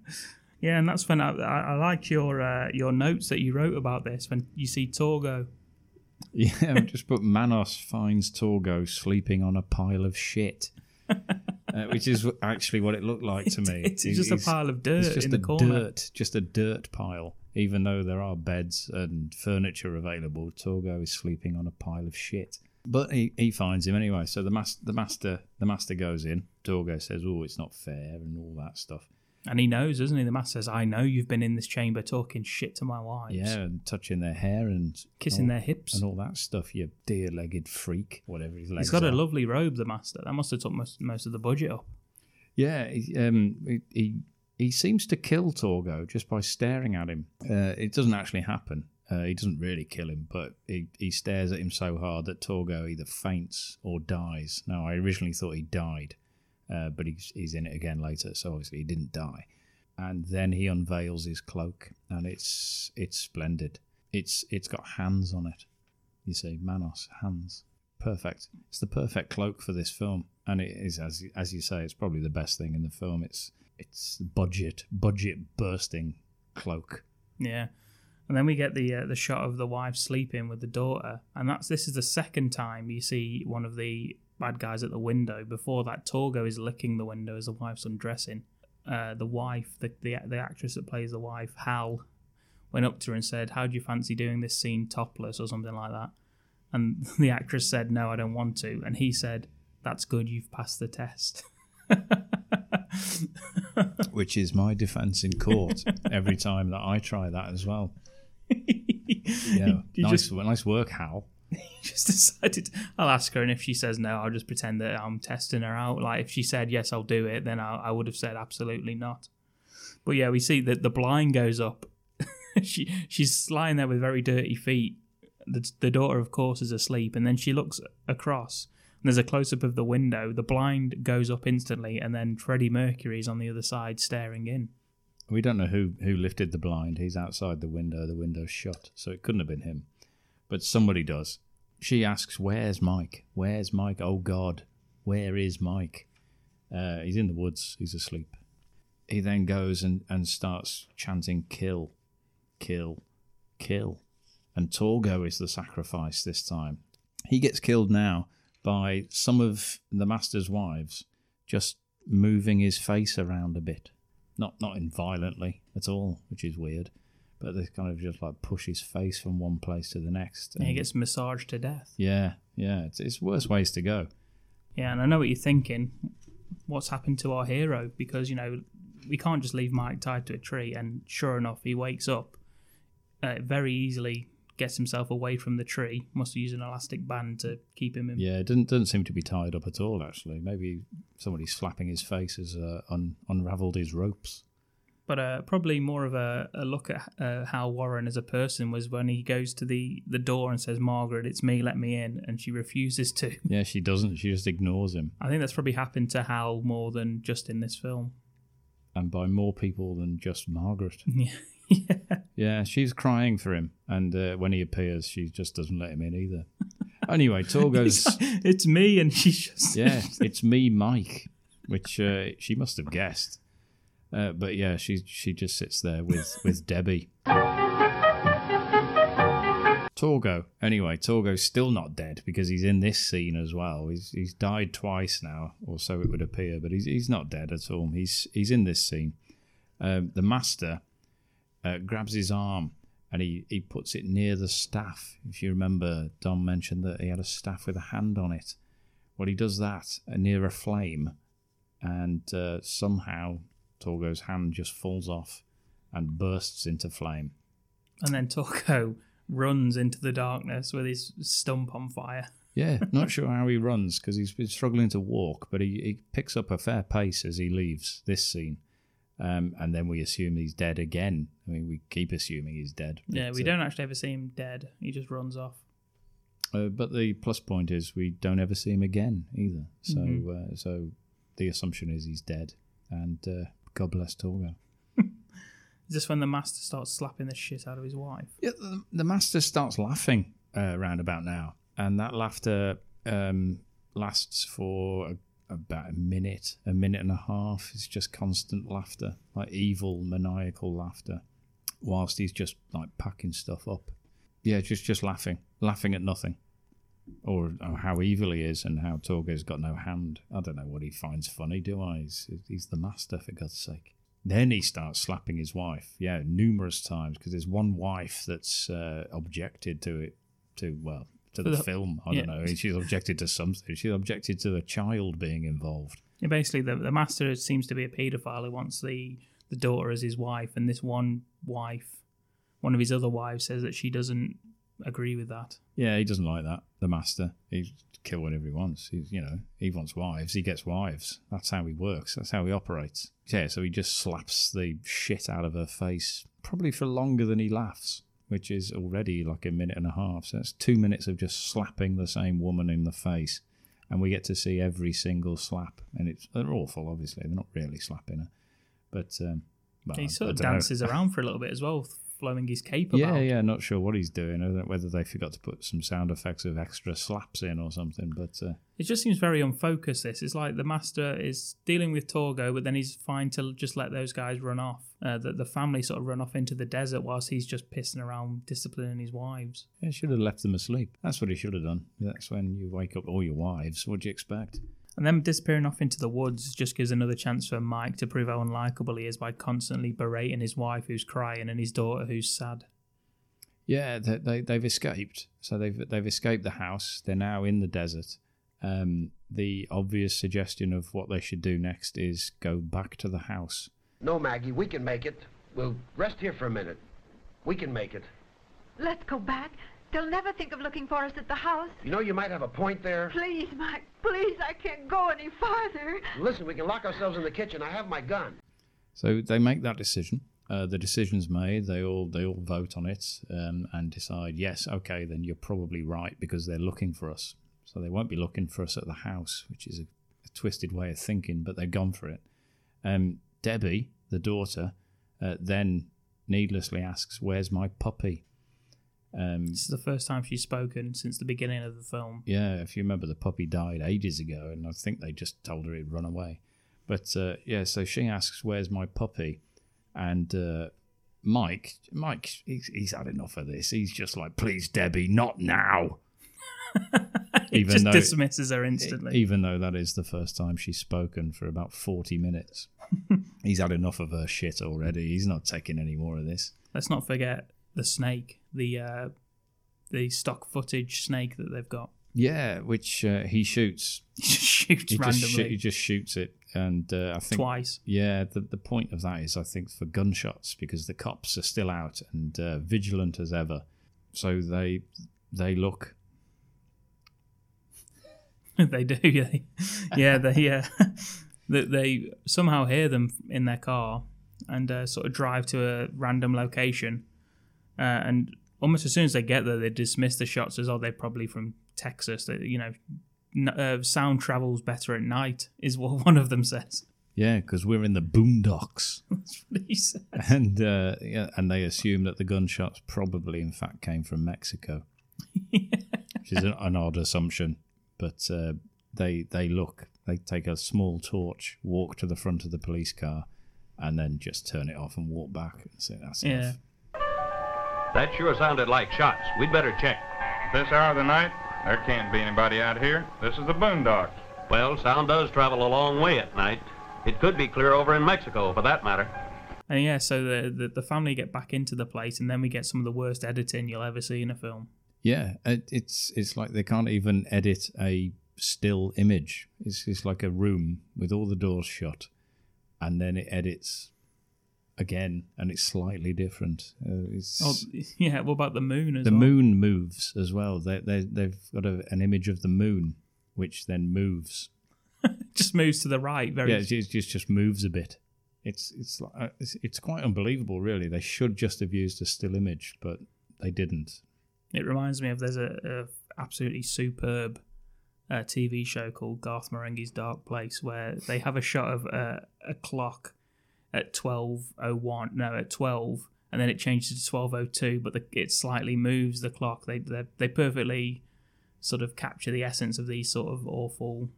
Yeah, and that's when I, I, I like your uh, your notes that you wrote about this. When you see Torgo, <laughs> Yeah, just put Manos finds Torgo sleeping on a pile of shit. Uh, which is actually what it looked like to me. It's He- just a pile of dirt it's just in the a corner. Dirt, just a dirt pile. Even though there are beds and furniture available, Torgo is sleeping on a pile of shit. But he, he finds him anyway. So the mas- the master the master goes in. Torgo says, "Oh, it's not fair," and all that stuff. and he knows, doesn't he? The master says, "I know you've been in this chamber talking shit to my wives." Yeah, and touching their hair and Kissing all- their hips. and all that stuff. You deer-legged freak, whatever his legs he's got a lovely robe. The master that must have took most, most of the budget up. Yeah, he, um, he, he he seems to kill Torgo just by staring at him. Uh, it doesn't actually happen. Uh, he doesn't really kill him, but he, he stares at him so hard that Torgo either faints or dies. Now, I originally thought he died, uh, but he's, he's in it again later, so obviously he didn't die. And then he unveils his cloak, and it's it's splendid. It's it's got hands on it. You see, Manos hands, perfect. It's the perfect cloak for this film, and it is as as you say, it's probably the best thing in the film. It's it's budget budget bursting cloak. Yeah, and then we get the uh, the shot of the wife sleeping with the daughter, and that's this is the second time you see one of the bad guys at the window. Before that, Torgo is licking the window as the wife's undressing. Uh, the wife, the, the the actress that plays the wife, Hal, went up to her and said, "How do you fancy doing this scene topless or something like that?" And <laughs> the actress said, "No, I don't want to." And he said, "That's good. You've passed the test." <laughs> which is my defence in court every time that I try that as well. <laughs> Yeah, You nice, just- nice work, Hal. <laughs> just decided I'll ask her, and if she says no, I'll just pretend that I'm testing her out. Like if she said yes, I'll do it, then I, I would have said absolutely not. But yeah, we see that the blind goes up. <laughs> she she's lying there with very dirty feet. The, the daughter, of course, is asleep, and then she looks across. And there's a close up of the window. The blind goes up instantly, and then Freddie Mercury's on the other side staring in. We don't know who who lifted the blind. He's outside the window. The window's shut, so it couldn't have been him. but somebody does. She asks, "Where's Mike? Where's Mike? Oh God, where is Mike?" Uh, he's in the woods. He's asleep. He then goes and, and starts chanting, "Kill, kill, kill," and Torgo is the sacrifice this time. He gets killed now by some of the master's wives just moving his face around a bit. Not not in violently at all, which is weird. But they kind of just like push his face from one place to the next. And he gets massaged to death. yeah, yeah. It's it's worse ways to go. Yeah, and I know what you're thinking. What's happened to our hero? Because you know we can't just leave Mike tied to a tree. And sure enough, he wakes up uh, very easily, gets himself away from the tree. Must use an elastic band to keep him in. Yeah, it doesn't doesn't seem to be tied up at all. Actually, maybe somebody slapping his face has uh, un, unravelled his ropes. But uh, probably more of a, a look at uh, Hal Warren as a person was when he goes to the, the door and says, "Margaret, it's me. Let me in," and she refuses to. <laughs> Yeah, she doesn't. She just ignores him, I think that's probably happened to Hal more than just in this film. and by more people than just Margaret. <laughs> Yeah. <laughs> Yeah, yeah, she's crying for him, and uh, when he appears, she just doesn't let him in either. <laughs> Anyway, Torgo's. it's me, and she's just yeah, <laughs> it's me, Mike, which uh, she must have guessed. Uh, but yeah, she she just sits there with with Debbie. Torgo. Anyway, Torgo's still not dead because he's in this scene as well. He's he's died twice now, or so it would appear, but he's he's not dead at all. He's he's in this scene. Um, the master uh, grabs his arm and he, he puts it near the staff. If you remember, Dom mentioned that he had a staff with a hand on it. Well, he does that uh, near a flame, and uh, somehow Torgo's hand just falls off and bursts into flame. And then Torgo runs into the darkness with his stump on fire. Yeah, <laughs> not sure how he runs because he's been struggling to walk, but he, he picks up a fair pace as he leaves this scene. Um, and then we assume he's dead again. I mean, we keep assuming he's dead. Yeah, we uh, don't actually ever see him dead. He just runs off. Uh, but the plus point is we don't ever see him again either. So, Mhm. uh, so the assumption is he's dead. And uh, God bless Torgo. <laughs> Is this when the master starts slapping the shit out of his wife? Yeah, the, the master starts laughing uh, round about now, and that laughter um, lasts for a, about a minute, a minute and a half. It's just constant laughter, like evil, maniacal laughter, whilst he's just like packing stuff up. Yeah, just just laughing, laughing at nothing, or, or how evil he is and how Torgo's got no hand. I don't know what he finds funny, do I? He's, he's the master, for God's sake. Then he starts slapping his wife, yeah, numerous times because there's one wife that's uh, objected to it, to well, to the, the- film. I yeah. don't know. She's objected to something. She's objected to a child being involved. Yeah, basically, the, the master seems to be a paedophile who wants the, the daughter as his wife, and this one wife, one of his other wives, says that she doesn't agree with that. Yeah, he doesn't like that. The master, he kill whatever he wants. He's, you know, he wants wives. He gets wives. That's how he works. That's how he operates. Yeah, so he just slaps the shit out of her face, probably for longer than he laughs, which is already like a minute and a half. So that's two minutes of just slapping the same woman in the face, and we get to see every single slap, and it's they're awful. Obviously, they're not really slapping her, but um, well, he sort I of don't know. dances around for a little bit as well, flowing his cape Yeah, about. yeah, not sure what he's doing, or whether they forgot to put some sound effects of extra slaps in or something. But uh, It just seems very unfocused. This it's like the master is dealing with Torgo, but then he's fine to just let those guys run off. Uh, that the family sort of run off into the desert whilst he's just pissing around, disciplining his wives. yeah, he should have left them asleep. That's what he should have done. That's when you wake up all your wives. What do you expect? And then disappearing off into the woods just gives another chance for Mike to prove how unlikable he is by constantly berating his wife who's crying and his daughter who's sad. Yeah, they, they they've escaped. So they've they've escaped the house. They're now in the desert. Um, the obvious suggestion of what they should do next is go back to the house. No, Maggie, we can make it. We'll rest here for a minute. We can make it. Let's go back. They'll never think of looking for us at the house. You know, you might have a point there. Please, Mike, please, I can't go any farther. Listen, we can lock ourselves in the kitchen. I have my gun. So they make that decision. Uh, the decision's made. They all they all vote on it um, and decide. Yes, okay, then you're probably right because they're looking for us. So they won't be looking for us at the house, which is a, a twisted way of thinking, but they've gone for it. Um, Debbie, the daughter, uh, then needlessly asks, "Where's my puppy?" Um, This is the first time she's spoken since the beginning of the film. yeah, if you remember, the puppy died ages ago, and I think they just told her he'd run away. But uh, yeah, so she asks, "Where's my puppy?" And uh, Mike, Mike, he's, he's had enough of this. He's just like, "Please, Debbie, not now." <laughs> He just dismisses her instantly. even though that is the first time she's spoken for about forty minutes, <laughs> he's had enough of her shit already. He's not taking any more of this. Let's not forget the snake, the uh, the stock footage snake that they've got. Yeah, which uh, he shoots. <laughs> He just shoots He just, randomly shoot, he just shoots it, and uh, I think twice. Yeah, the the point of that is I think for gunshots because the cops are still out and uh, vigilant as ever, so they they look. <laughs> they do. They, yeah, they <laughs> uh, they, they somehow hear them in their car and uh, sort of drive to a random location, uh, and almost as soon as they get there, they dismiss the shots as oh they're probably from Texas. That you know, n- uh, sound travels better at night is what <laughs> one of them says. Yeah, because we're in the boondocks, <laughs> That's what he said. and uh, yeah, and they assume that the gunshots probably, in fact, came from Mexico, <laughs> which is an, an odd assumption. But uh, they they look, they take a small torch, walk to the front of the police car, and then just turn it off and walk back. And say that's Yeah. enough. That sure sounded like shots. We'd better check. This hour of the night, there can't be anybody out here. This is the boondocks. Well, sound does travel a long way at night. It could be clear over in Mexico, for that matter. And yeah, so the, the the family get back into the place, and then we get some of the worst editing you'll ever see in a film. Yeah, it, it's it's like they can't even edit a still image. It's it's like a room with all the doors shut, and then it edits again, and it's slightly different. Uh, it's, Oh, <laughs> yeah. What about the moon as the well? moon moves as well. They they they've got a, an image of the moon, which then moves. <laughs> just moves to the right. Very Yeah, it just just, just moves a bit. It's it's like uh, it's, it's quite unbelievable, really. They should just have used a still image, but they didn't. It reminds me of there's a, a absolutely superb uh, TV show called Garth Marenghi's Dark Place where they have a shot of uh, a clock at twelve oh one, no, at twelve, and then it changes to twelve oh two, but the, it slightly moves the clock. They they they perfectly sort of capture the essence of these sort of awful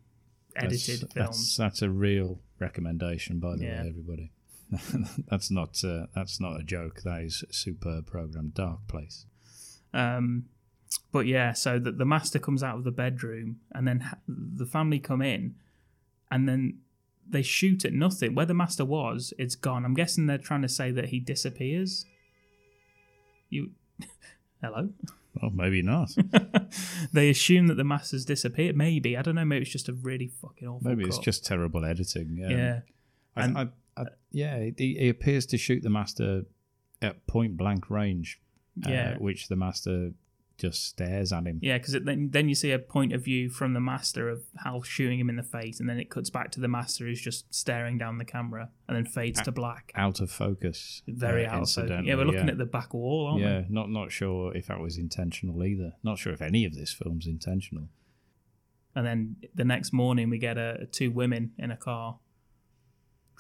edited that's, films. That's, that's a real recommendation, by the Yeah. way, everybody. <laughs> that's not uh, that's not a joke. That is a superb program, Dark Place. Um, but yeah, so the, the master comes out of the bedroom, and then ha- the family come in, and then they shoot at nothing. Where the master was, it's gone. I'm guessing they're trying to say that he disappears. You, <laughs> hello. Well, maybe not. <laughs> they assume that the master's disappeared. Maybe I don't know. Maybe it's just a really fucking awful. Maybe it's cut. just terrible editing. Yeah, yeah. I, And- I, I, yeah. He, he appears to shoot the master at point blank range. Yeah. uh, which the master just stares at him. Yeah, because then then you see a point of view from the master of Hal shooting him in the face, and then it cuts back to the master who's just staring down the camera, and then fades to black. Out of focus. Very uh, out of focus. Yeah, we're looking yeah. at the back wall, aren't yeah, we? not not sure if that was intentional either. Not sure if any of this film's intentional. And then the next morning, we get a, two women in a car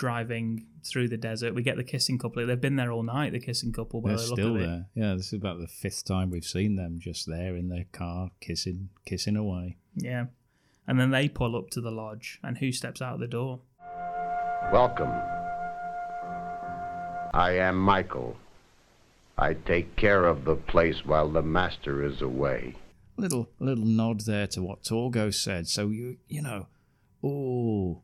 driving through the desert. We get the kissing couple. They've been there all night. The kissing couple. They're the look still of it. there. Yeah, this is about the fifth time we've seen them just there in their car, kissing, kissing away. Yeah. And then they pull up to the lodge, and who steps out of the door? Welcome. I am Michael. I take care of the place while the master is away. Little little nod there to what Torgo said. So you you know, oh,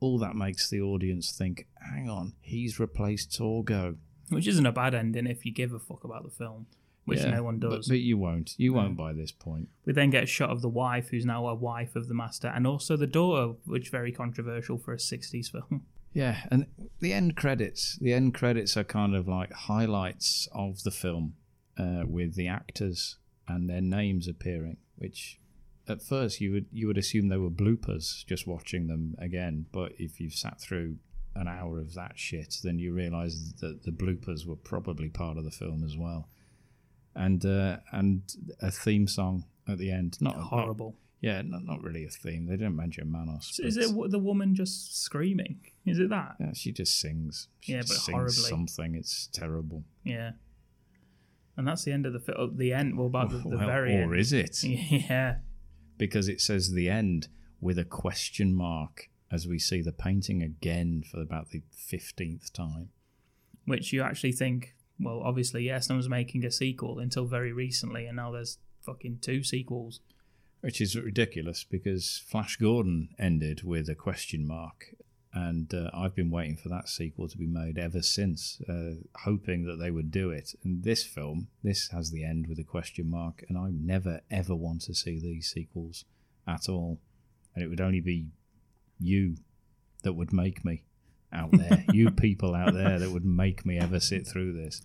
all that makes the audience think. Hang on, he's replaced Torgo. Which isn't a bad ending if you give a fuck about the film, which Yeah, no one does. But, you won't. You No. won't by this point. We then get a shot of the wife, who's now a wife of the master, and also the daughter, which very controversial for a 60s film. <laughs> Yeah, and the end credits. The end credits are kind of like highlights of the film, uh, with the actors and their names appearing. Which, at first, you would you would assume they were bloopers just watching them again. But if you've sat through an hour of that shit, then you realise that the bloopers were probably part of the film as well. And uh, and a theme song at the end. Not not- Horrible. yeah, not, not really a theme. They didn't mention Manos. So is it the woman just screaming? Is it that? yeah, she just sings. She Yeah, just but sings horribly. something. It's terrible. Yeah. And that's the end of the film. the end. Well, about the, the <laughs> Well, very or end. is it? <laughs> Yeah. Because it says the end with a question mark as we see the painting again for about the 15th time. Which you actually think, well, obviously, yes, no one's making a sequel until very recently, and now there's fucking two sequels. Which is ridiculous because Flash Gordon ended with a question mark. And uh, I've been waiting for that sequel to be made ever since, uh, hoping that they would do it. And this film, this has the end with a question mark, and I never ever want to see these sequels at all. And it would only be you that would make me out there, <laughs> you people out there that would make me ever sit through this.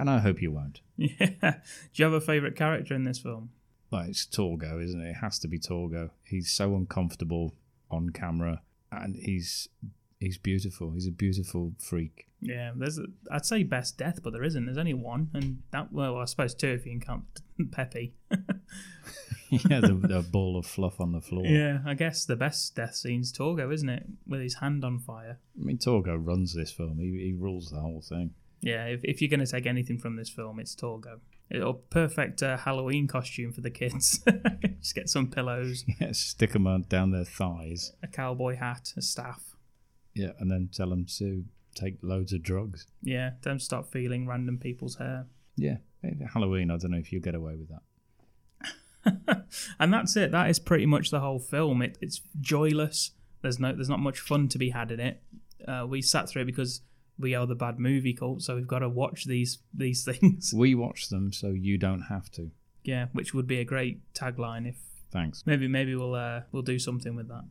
And I hope you won't. <laughs> Yeah. Do you have a favourite character in this film? Well, it's Torgo, isn't it? It has to be Torgo. He's so uncomfortable on camera, and he's he's beautiful. He's a beautiful freak. Yeah, there's a, I'd say best death, but there isn't. There's only one, and that well, I suppose two if you count <laughs> Peppy. <laughs> yeah, the, <laughs> the ball of fluff on the floor. yeah, I guess the best death scene's Torgo, isn't it? With his hand on fire. I mean, Torgo runs this film. He, he rules the whole thing. Yeah, if, if you're going to take anything from this film, it's Torgo. A perfect uh, Halloween costume for the kids. <laughs> Just get some pillows, <laughs> Yeah, stick them on down their thighs. a cowboy hat, a staff. Yeah, and then tell them to take loads of drugs. Yeah, don't stop feeling random people's hair. Yeah, Halloween. I don't know if you'll get away with that. <laughs> and that's it. That is pretty much the whole film. It, it's joyless. There's no, there's not much fun to be had in it. Uh, we sat through it because we are the bad movie cult, so we've got to watch these these <laughs> things. We watch them so you don't have to. Yeah, which would be a great tagline if Thanks. maybe maybe we'll uh, we'll do something with that.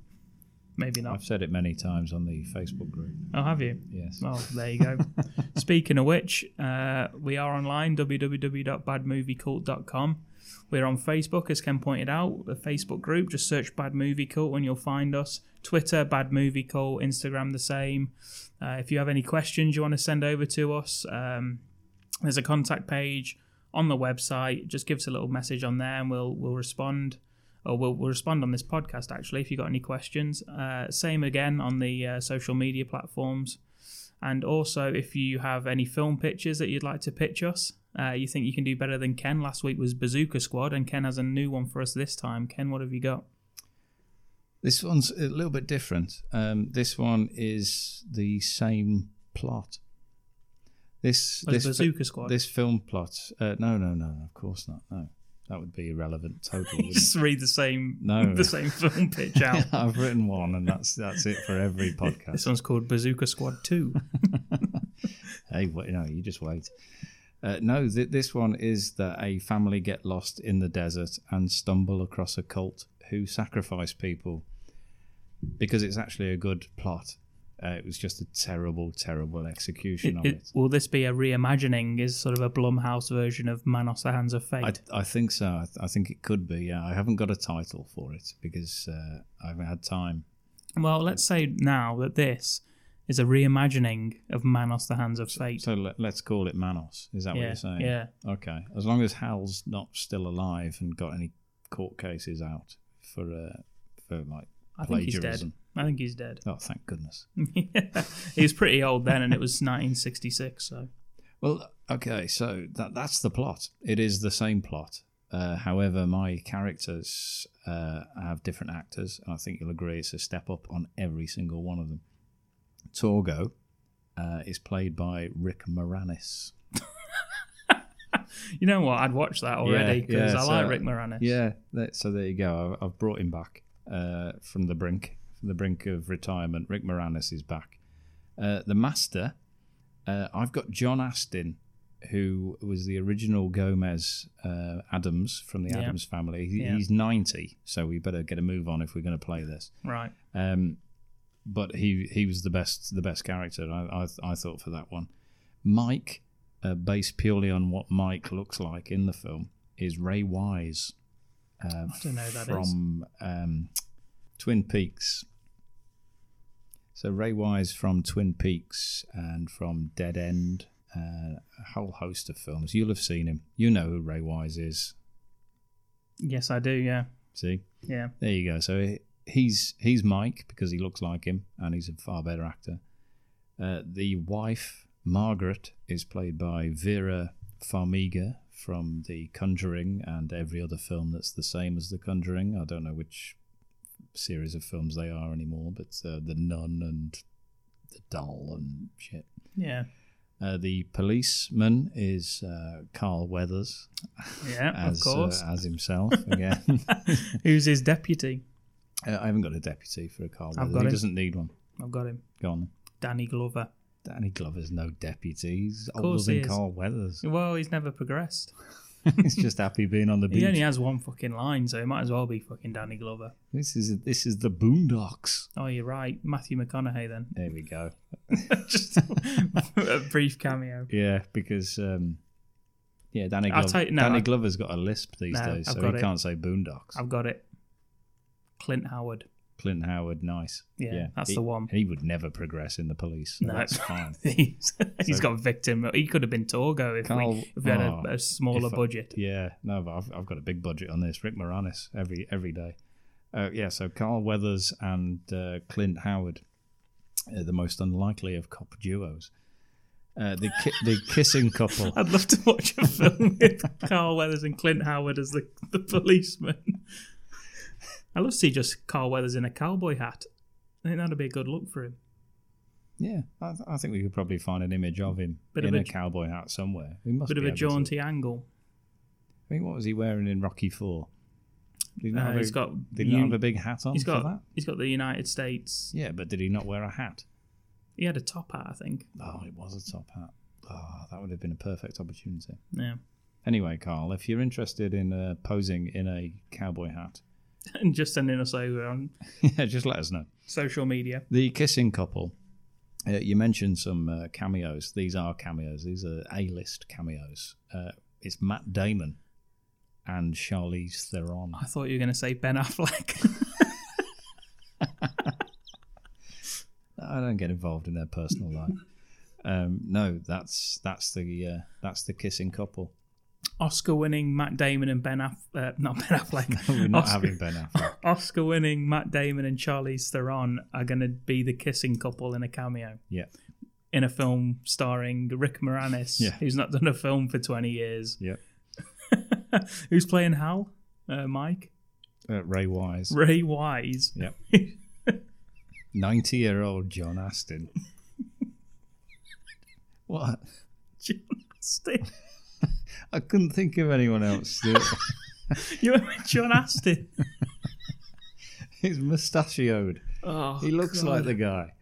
Maybe not. I've said it many times on the Facebook group. Oh, have you? Yes. Well, there you go. <laughs> Speaking of which, uh, we are online, www.badmoviecult.com. We're on Facebook, as Ken pointed out, the Facebook group. Just search Bad Movie Cult and you'll find us. Twitter, Bad Movie Cult. Instagram, the same. Uh, if you have any questions you want to send over to us, um, there's a contact page on the website. Just give us a little message on there and we'll we'll respond. Or we'll, we'll respond on this podcast actually if you've got any questions. Uh, same again on the uh, social media platforms. And also, if you have any film pictures that you'd like to pitch us, uh, you think you can do better than Ken. Last week was Bazooka Squad, and Ken has a new one for us this time. Ken, what have you got? This one's a little bit different. Um, this one is the same plot. This Oh, this Bazooka Squad? This film plot. Uh, no, no, no. Of course not. No, that would be irrelevant. Totally. Just read the same No. <laughs> the same film pitch <laughs> out. I've written one, and that's that's it for every <laughs> podcast. This one's called Bazooka Squad Two. hey, wait, no, you just wait. Uh, no, th- this one is that a family get lost in the desert and stumble across a cult who sacrifice people because it's actually a good plot. Uh, it was just a terrible, terrible execution of It- it. it- will this be a reimagining? Is sort of a Blumhouse version of Manos: The Hands of Fate? I, I think so. I, th- I think it could be. Yeah, I haven't got a title for it because uh, I haven't had time. Well, let's say now that this is a reimagining of Manos: The Hands of Fate. So let, let's call it Manos. Is that what Yeah, you're saying? yeah. Okay. As long as Hal's not still alive and got any court cases out for uh, for like I think he's dead. I think he's dead. Oh, thank goodness. <laughs> yeah. He was pretty old then, and it was 1966. So Well, okay, so that that's the plot. It is the same plot. Uh, however, my characters uh, have different actors. and I think you'll agree it's a step up on every single one of them. Torgo uh, is played by Rick Moranis. <laughs> you know what? I'd watch that already because I so- like Rick Moranis. Yeah, that, so there you go. I- I've brought him back uh, from the brink, from the brink of retirement. Rick Moranis is back. Uh, the Master, uh, I've got John Astin, who was the original Gomez uh, Addams from the Yeah. Addams family. He, Yeah. He's 90, so we better get a move on if we're going to play this. Right. Um, but he he was the best the best character I I, I thought for that one. Mike, uh, based purely on what Mike looks like in the film, is Ray Wise. Uh, I don't know who that is. from um, Twin Peaks. So Ray Wise from Twin Peaks and from Dead End, uh, a whole host of films. You'll have seen him. You know who Ray Wise is. Yes, I do. Yeah. See, Yeah. there you go. So he's he's Mike because he looks like him, and he's a far better actor. Uh, the wife Margaret is played by Vera Farmiga from The Conjuring and every other film that's the same as The Conjuring. I don't know which series of films they are anymore, but uh, The Nun and The Doll and shit. Yeah. Uh, the policeman is uh, Carl Weathers. Yeah, as, of course. Uh, as himself <laughs> again. <laughs> Who's his deputy? Uh, I haven't got a deputy for a Carl I've Weathers. got he him. doesn't need one. I've got him. Go on. Danny Glover. Danny Glover's no deputy. He's Of older course he. Carl Weathers. Well, he's never progressed. <laughs> He's just happy being on the beach. He only has one fucking line, so it might as well be fucking Danny Glover. This is this is the Boondocks. Oh, you're right. Matthew McConaughey then. There we go. <laughs> Just a brief cameo. Yeah, because um, yeah, Danny Glover, tell you- no, Danny I- Glover's got a lisp these No, days, I've so he it. can't say Boondocks. I've got it. Clint Howard. Clint Howard, nice. Yeah, that's He- the one. He would never progress in the police. So No. that's fine. <laughs> he's he's So- got victim. He could have been Torgo if, Carl- we, if we had oh, a, a smaller I- budget. Yeah, no, but I've, I've got a big budget on this. Rick Moranis every every day. Uh, yeah, so Carl Weathers and uh, Clint Howard, uh, the most unlikely of cop duos. Uh, the ki- the <laughs> kissing couple. I'd love to watch a film with Carl Weathers and Clint Howard as the, the policeman. I love to see just Carl Weathers in a cowboy hat. I think that'd be a good look for him. Yeah, I, th- I think we could probably find an image of him Bit in of a, a- cowboy hat somewhere. He must Bit of a able to- jaunty angle. I think what was he wearing in Rocky Four? Did he not, Uh, have, a, got did he not un- have a big hat on He's got for that? he's got the United States. Yeah, but did he not wear a hat? He had a top hat, I think. Oh, it was a top hat. Oh, that would have been a perfect opportunity. Yeah. Anyway, Carl, if you're interested in uh, posing in a cowboy hat, <laughs> And just sending us over on <laughs> yeah, just let us know. social media. The kissing couple. Uh, you mentioned some uh, cameos. These are cameos. These are A-list cameos. Uh, it's Matt Damon and Charlize Theron. I thought you were going to say Ben Affleck. <laughs> I don't get involved in their personal life. Um, no, that's that's the uh, that's the kissing couple. Oscar-winning Matt Damon and Ben Aff uh, not Ben Affleck. <laughs> We're not Oscar- having Ben Affleck. <laughs> Oscar-winning Matt Damon and Charlize Theron are going to be the kissing couple in a cameo Yeah, in a film starring Rick Moranis, Yeah. who's not done a film for twenty years. yeah. <laughs> who's playing Hal? Uh, Mike Uh, Ray Wise. Ray Wise. Yep. Ninety-year-old John Astin. what? John Astin. I couldn't think of anyone else. <laughs> You went with John Astin. <laughs> He's mustachioed. Oh, he looks God. like the guy.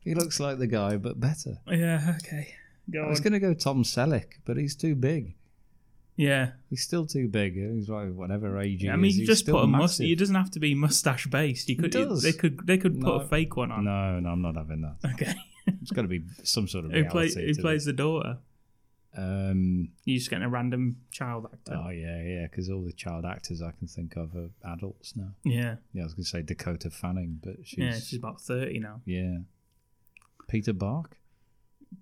He looks like the guy, but better. Yeah. Okay. Go I was going to go Tom Selleck, but he's too big. Yeah. He's still too big. He's like whatever age he I mean, you just put a mustache. It doesn't have to be mustache based. You could. does. They could. They could put No. a fake one on. No, no, I'm not having that. Okay. It's got to be some sort of <laughs> Who plays? Who plays the daughter? Um. You're just getting a random child actor. Oh yeah, yeah. Because all the child actors I can think of are adults now. Yeah. Yeah, I was going to say Dakota Fanning, but she's Yeah. She's about thirty now. yeah. Peter Bark.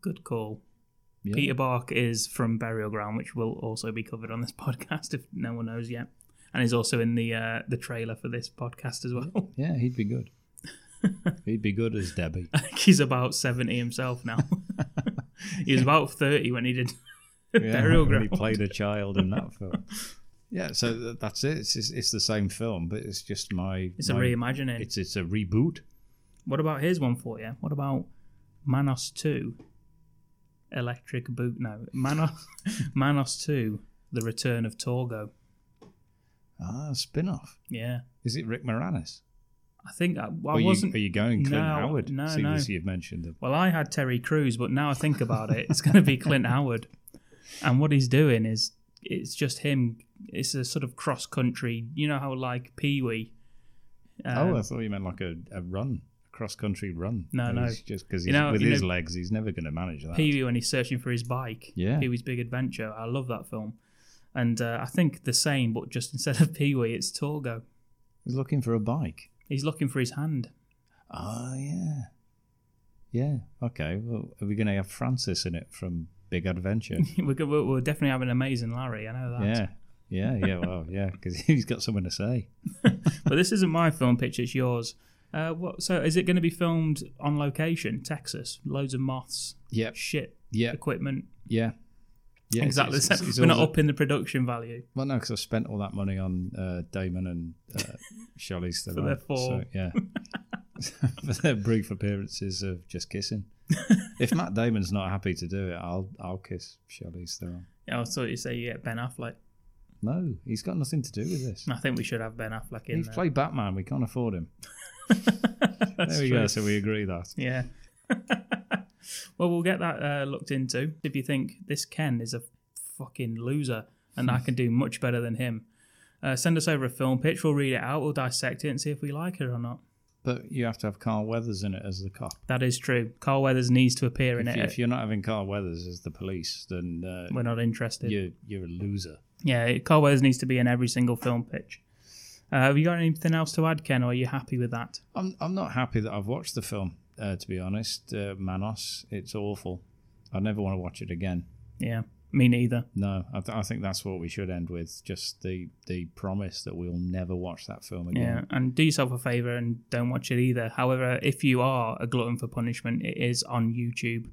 Good call. Yeah. Peter Bark is from Burial Ground, which will also be covered on this <laughs> podcast if no one knows yet, and he's also in the uh, the trailer for this podcast as well. <laughs> Yeah, he'd be good. <laughs> he'd be good as Debbie. I think he's about seventy himself now. He was about thirty when he did <laughs> Yeah, Burial Ground. he played a child in that film. <laughs> Yeah, so th- that's it. It's, it's, it's the same film, but it's just my. It's a reimagining. It's it's a reboot. What about here's one for you? What about Manos Two? Electric Boot? No, Manos <laughs> Manos Two: The Return of Torgo. Ah, spin off. Yeah, Is it Rick Moranis? I think I, I Or you- wasn't. are you going Clint No, Howard? No, no. this you've mentioned him. Well, I had Terry Crews, but now I think about it, it's going to be Clint <laughs> Howard. And what he's doing is it's just him. It's a sort of cross country. You know how like Pee Wee. oh, I thought you meant like a, a run, a cross country run. No, no. just because You know- with his know- legs, he's never going to manage that. Pee Wee when he's searching for his bike. Yeah. Pee Wee's Big Adventure. I love that film. And uh, I think the same, but just instead of Pee Wee, it's Torgo. He's looking for a bike. He's looking for his hand. Oh yeah, yeah. Okay. Well, are we going to have Francis in it from Big Adventure? <laughs> we're, go- we're we're definitely having an amazing Larry. I know that. yeah, yeah, yeah. Well, yeah, because <laughs> he's got something to say. <laughs> But this isn't my film pitch; it's yours. Uh, what? So is it going to be filmed on location, Texas? Loads of moths, Yeah. shit, Yeah, equipment. yeah. Yeah, exactly. it's- it's- it's We're not upping the production value. Well, no, because I spent all that money on uh, Damon and uh, <laughs> Charlize Theron. their fall. So, yeah. <laughs> <laughs> for their brief appearances of just kissing. if Matt Damon's not happy to do it, I'll I'll kiss Charlize Theron. Yeah, I thought you say you get Ben Affleck. No, he's got nothing to do with this. I think we should have Ben Affleck in He's there. played Batman. We can't afford him. There we true. go. So we agree that. Yeah. Well, we'll get that uh, looked into. If you think this Ken is a fucking loser and I can do <laughs> much better than him, uh, send us over a film pitch. We'll read it out. We'll dissect it and see if we like it or not. But you have to have Carl Weathers in it as the cop. That is true. Carl Weathers needs to appear in If, it. you, if you're not having Carl Weathers as the police, then uh, We're not interested. You're you're a loser. Yeah, Carl Weathers needs to be in every single film pitch. Uh, have you got anything else to add, Ken, or are you happy with that? I'm I'm not happy that I've watched the film. Uh, to be honest, uh, Manos, it's awful. I never want to watch it again. Yeah, me neither. No, I, th- I think that's what we should end with. Just the the promise that we'll never watch that film again. Yeah, and do yourself a favor and don't watch it either. However, if you are a glutton for punishment, it is on YouTube.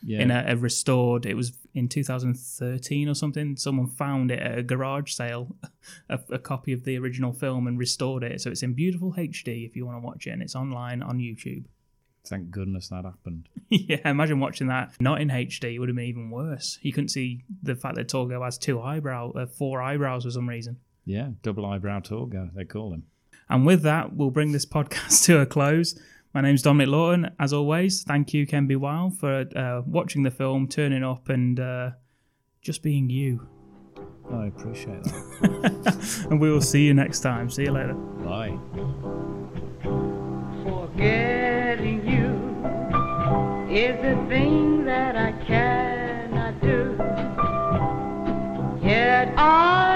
Yeah. In a, a restored, it was in 2013 or something. Someone found it at a garage sale, <laughs> a, a copy of the original film, and restored it. So it's in beautiful HD if you want to watch it, and it's online on YouTube. Thank goodness that happened. <laughs> yeah, imagine watching that not in HD. It would have been even worse. You couldn't see the fact that Torgo has two eyebrow, uh, four eyebrows for some reason. Yeah, double eyebrow Torgo, they call him. And with that, we'll bring this podcast <laughs> to a close. My name's Dominic Lawton. As always, thank you, Ken B. Wild, for uh, watching the film, turning up, and uh, just being you. I appreciate that. <laughs> and we will see you next time. See you later. Bye. Forgetting you is the thing that I cannot do. Yet I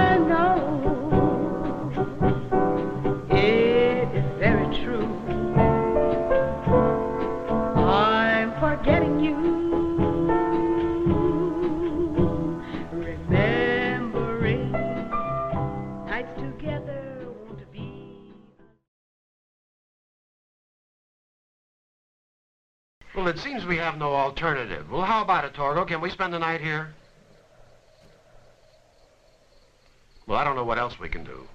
Well, it seems we have no alternative. Well, how about it, Torgo? Can we spend the night here? Well, I don't know what else we can do.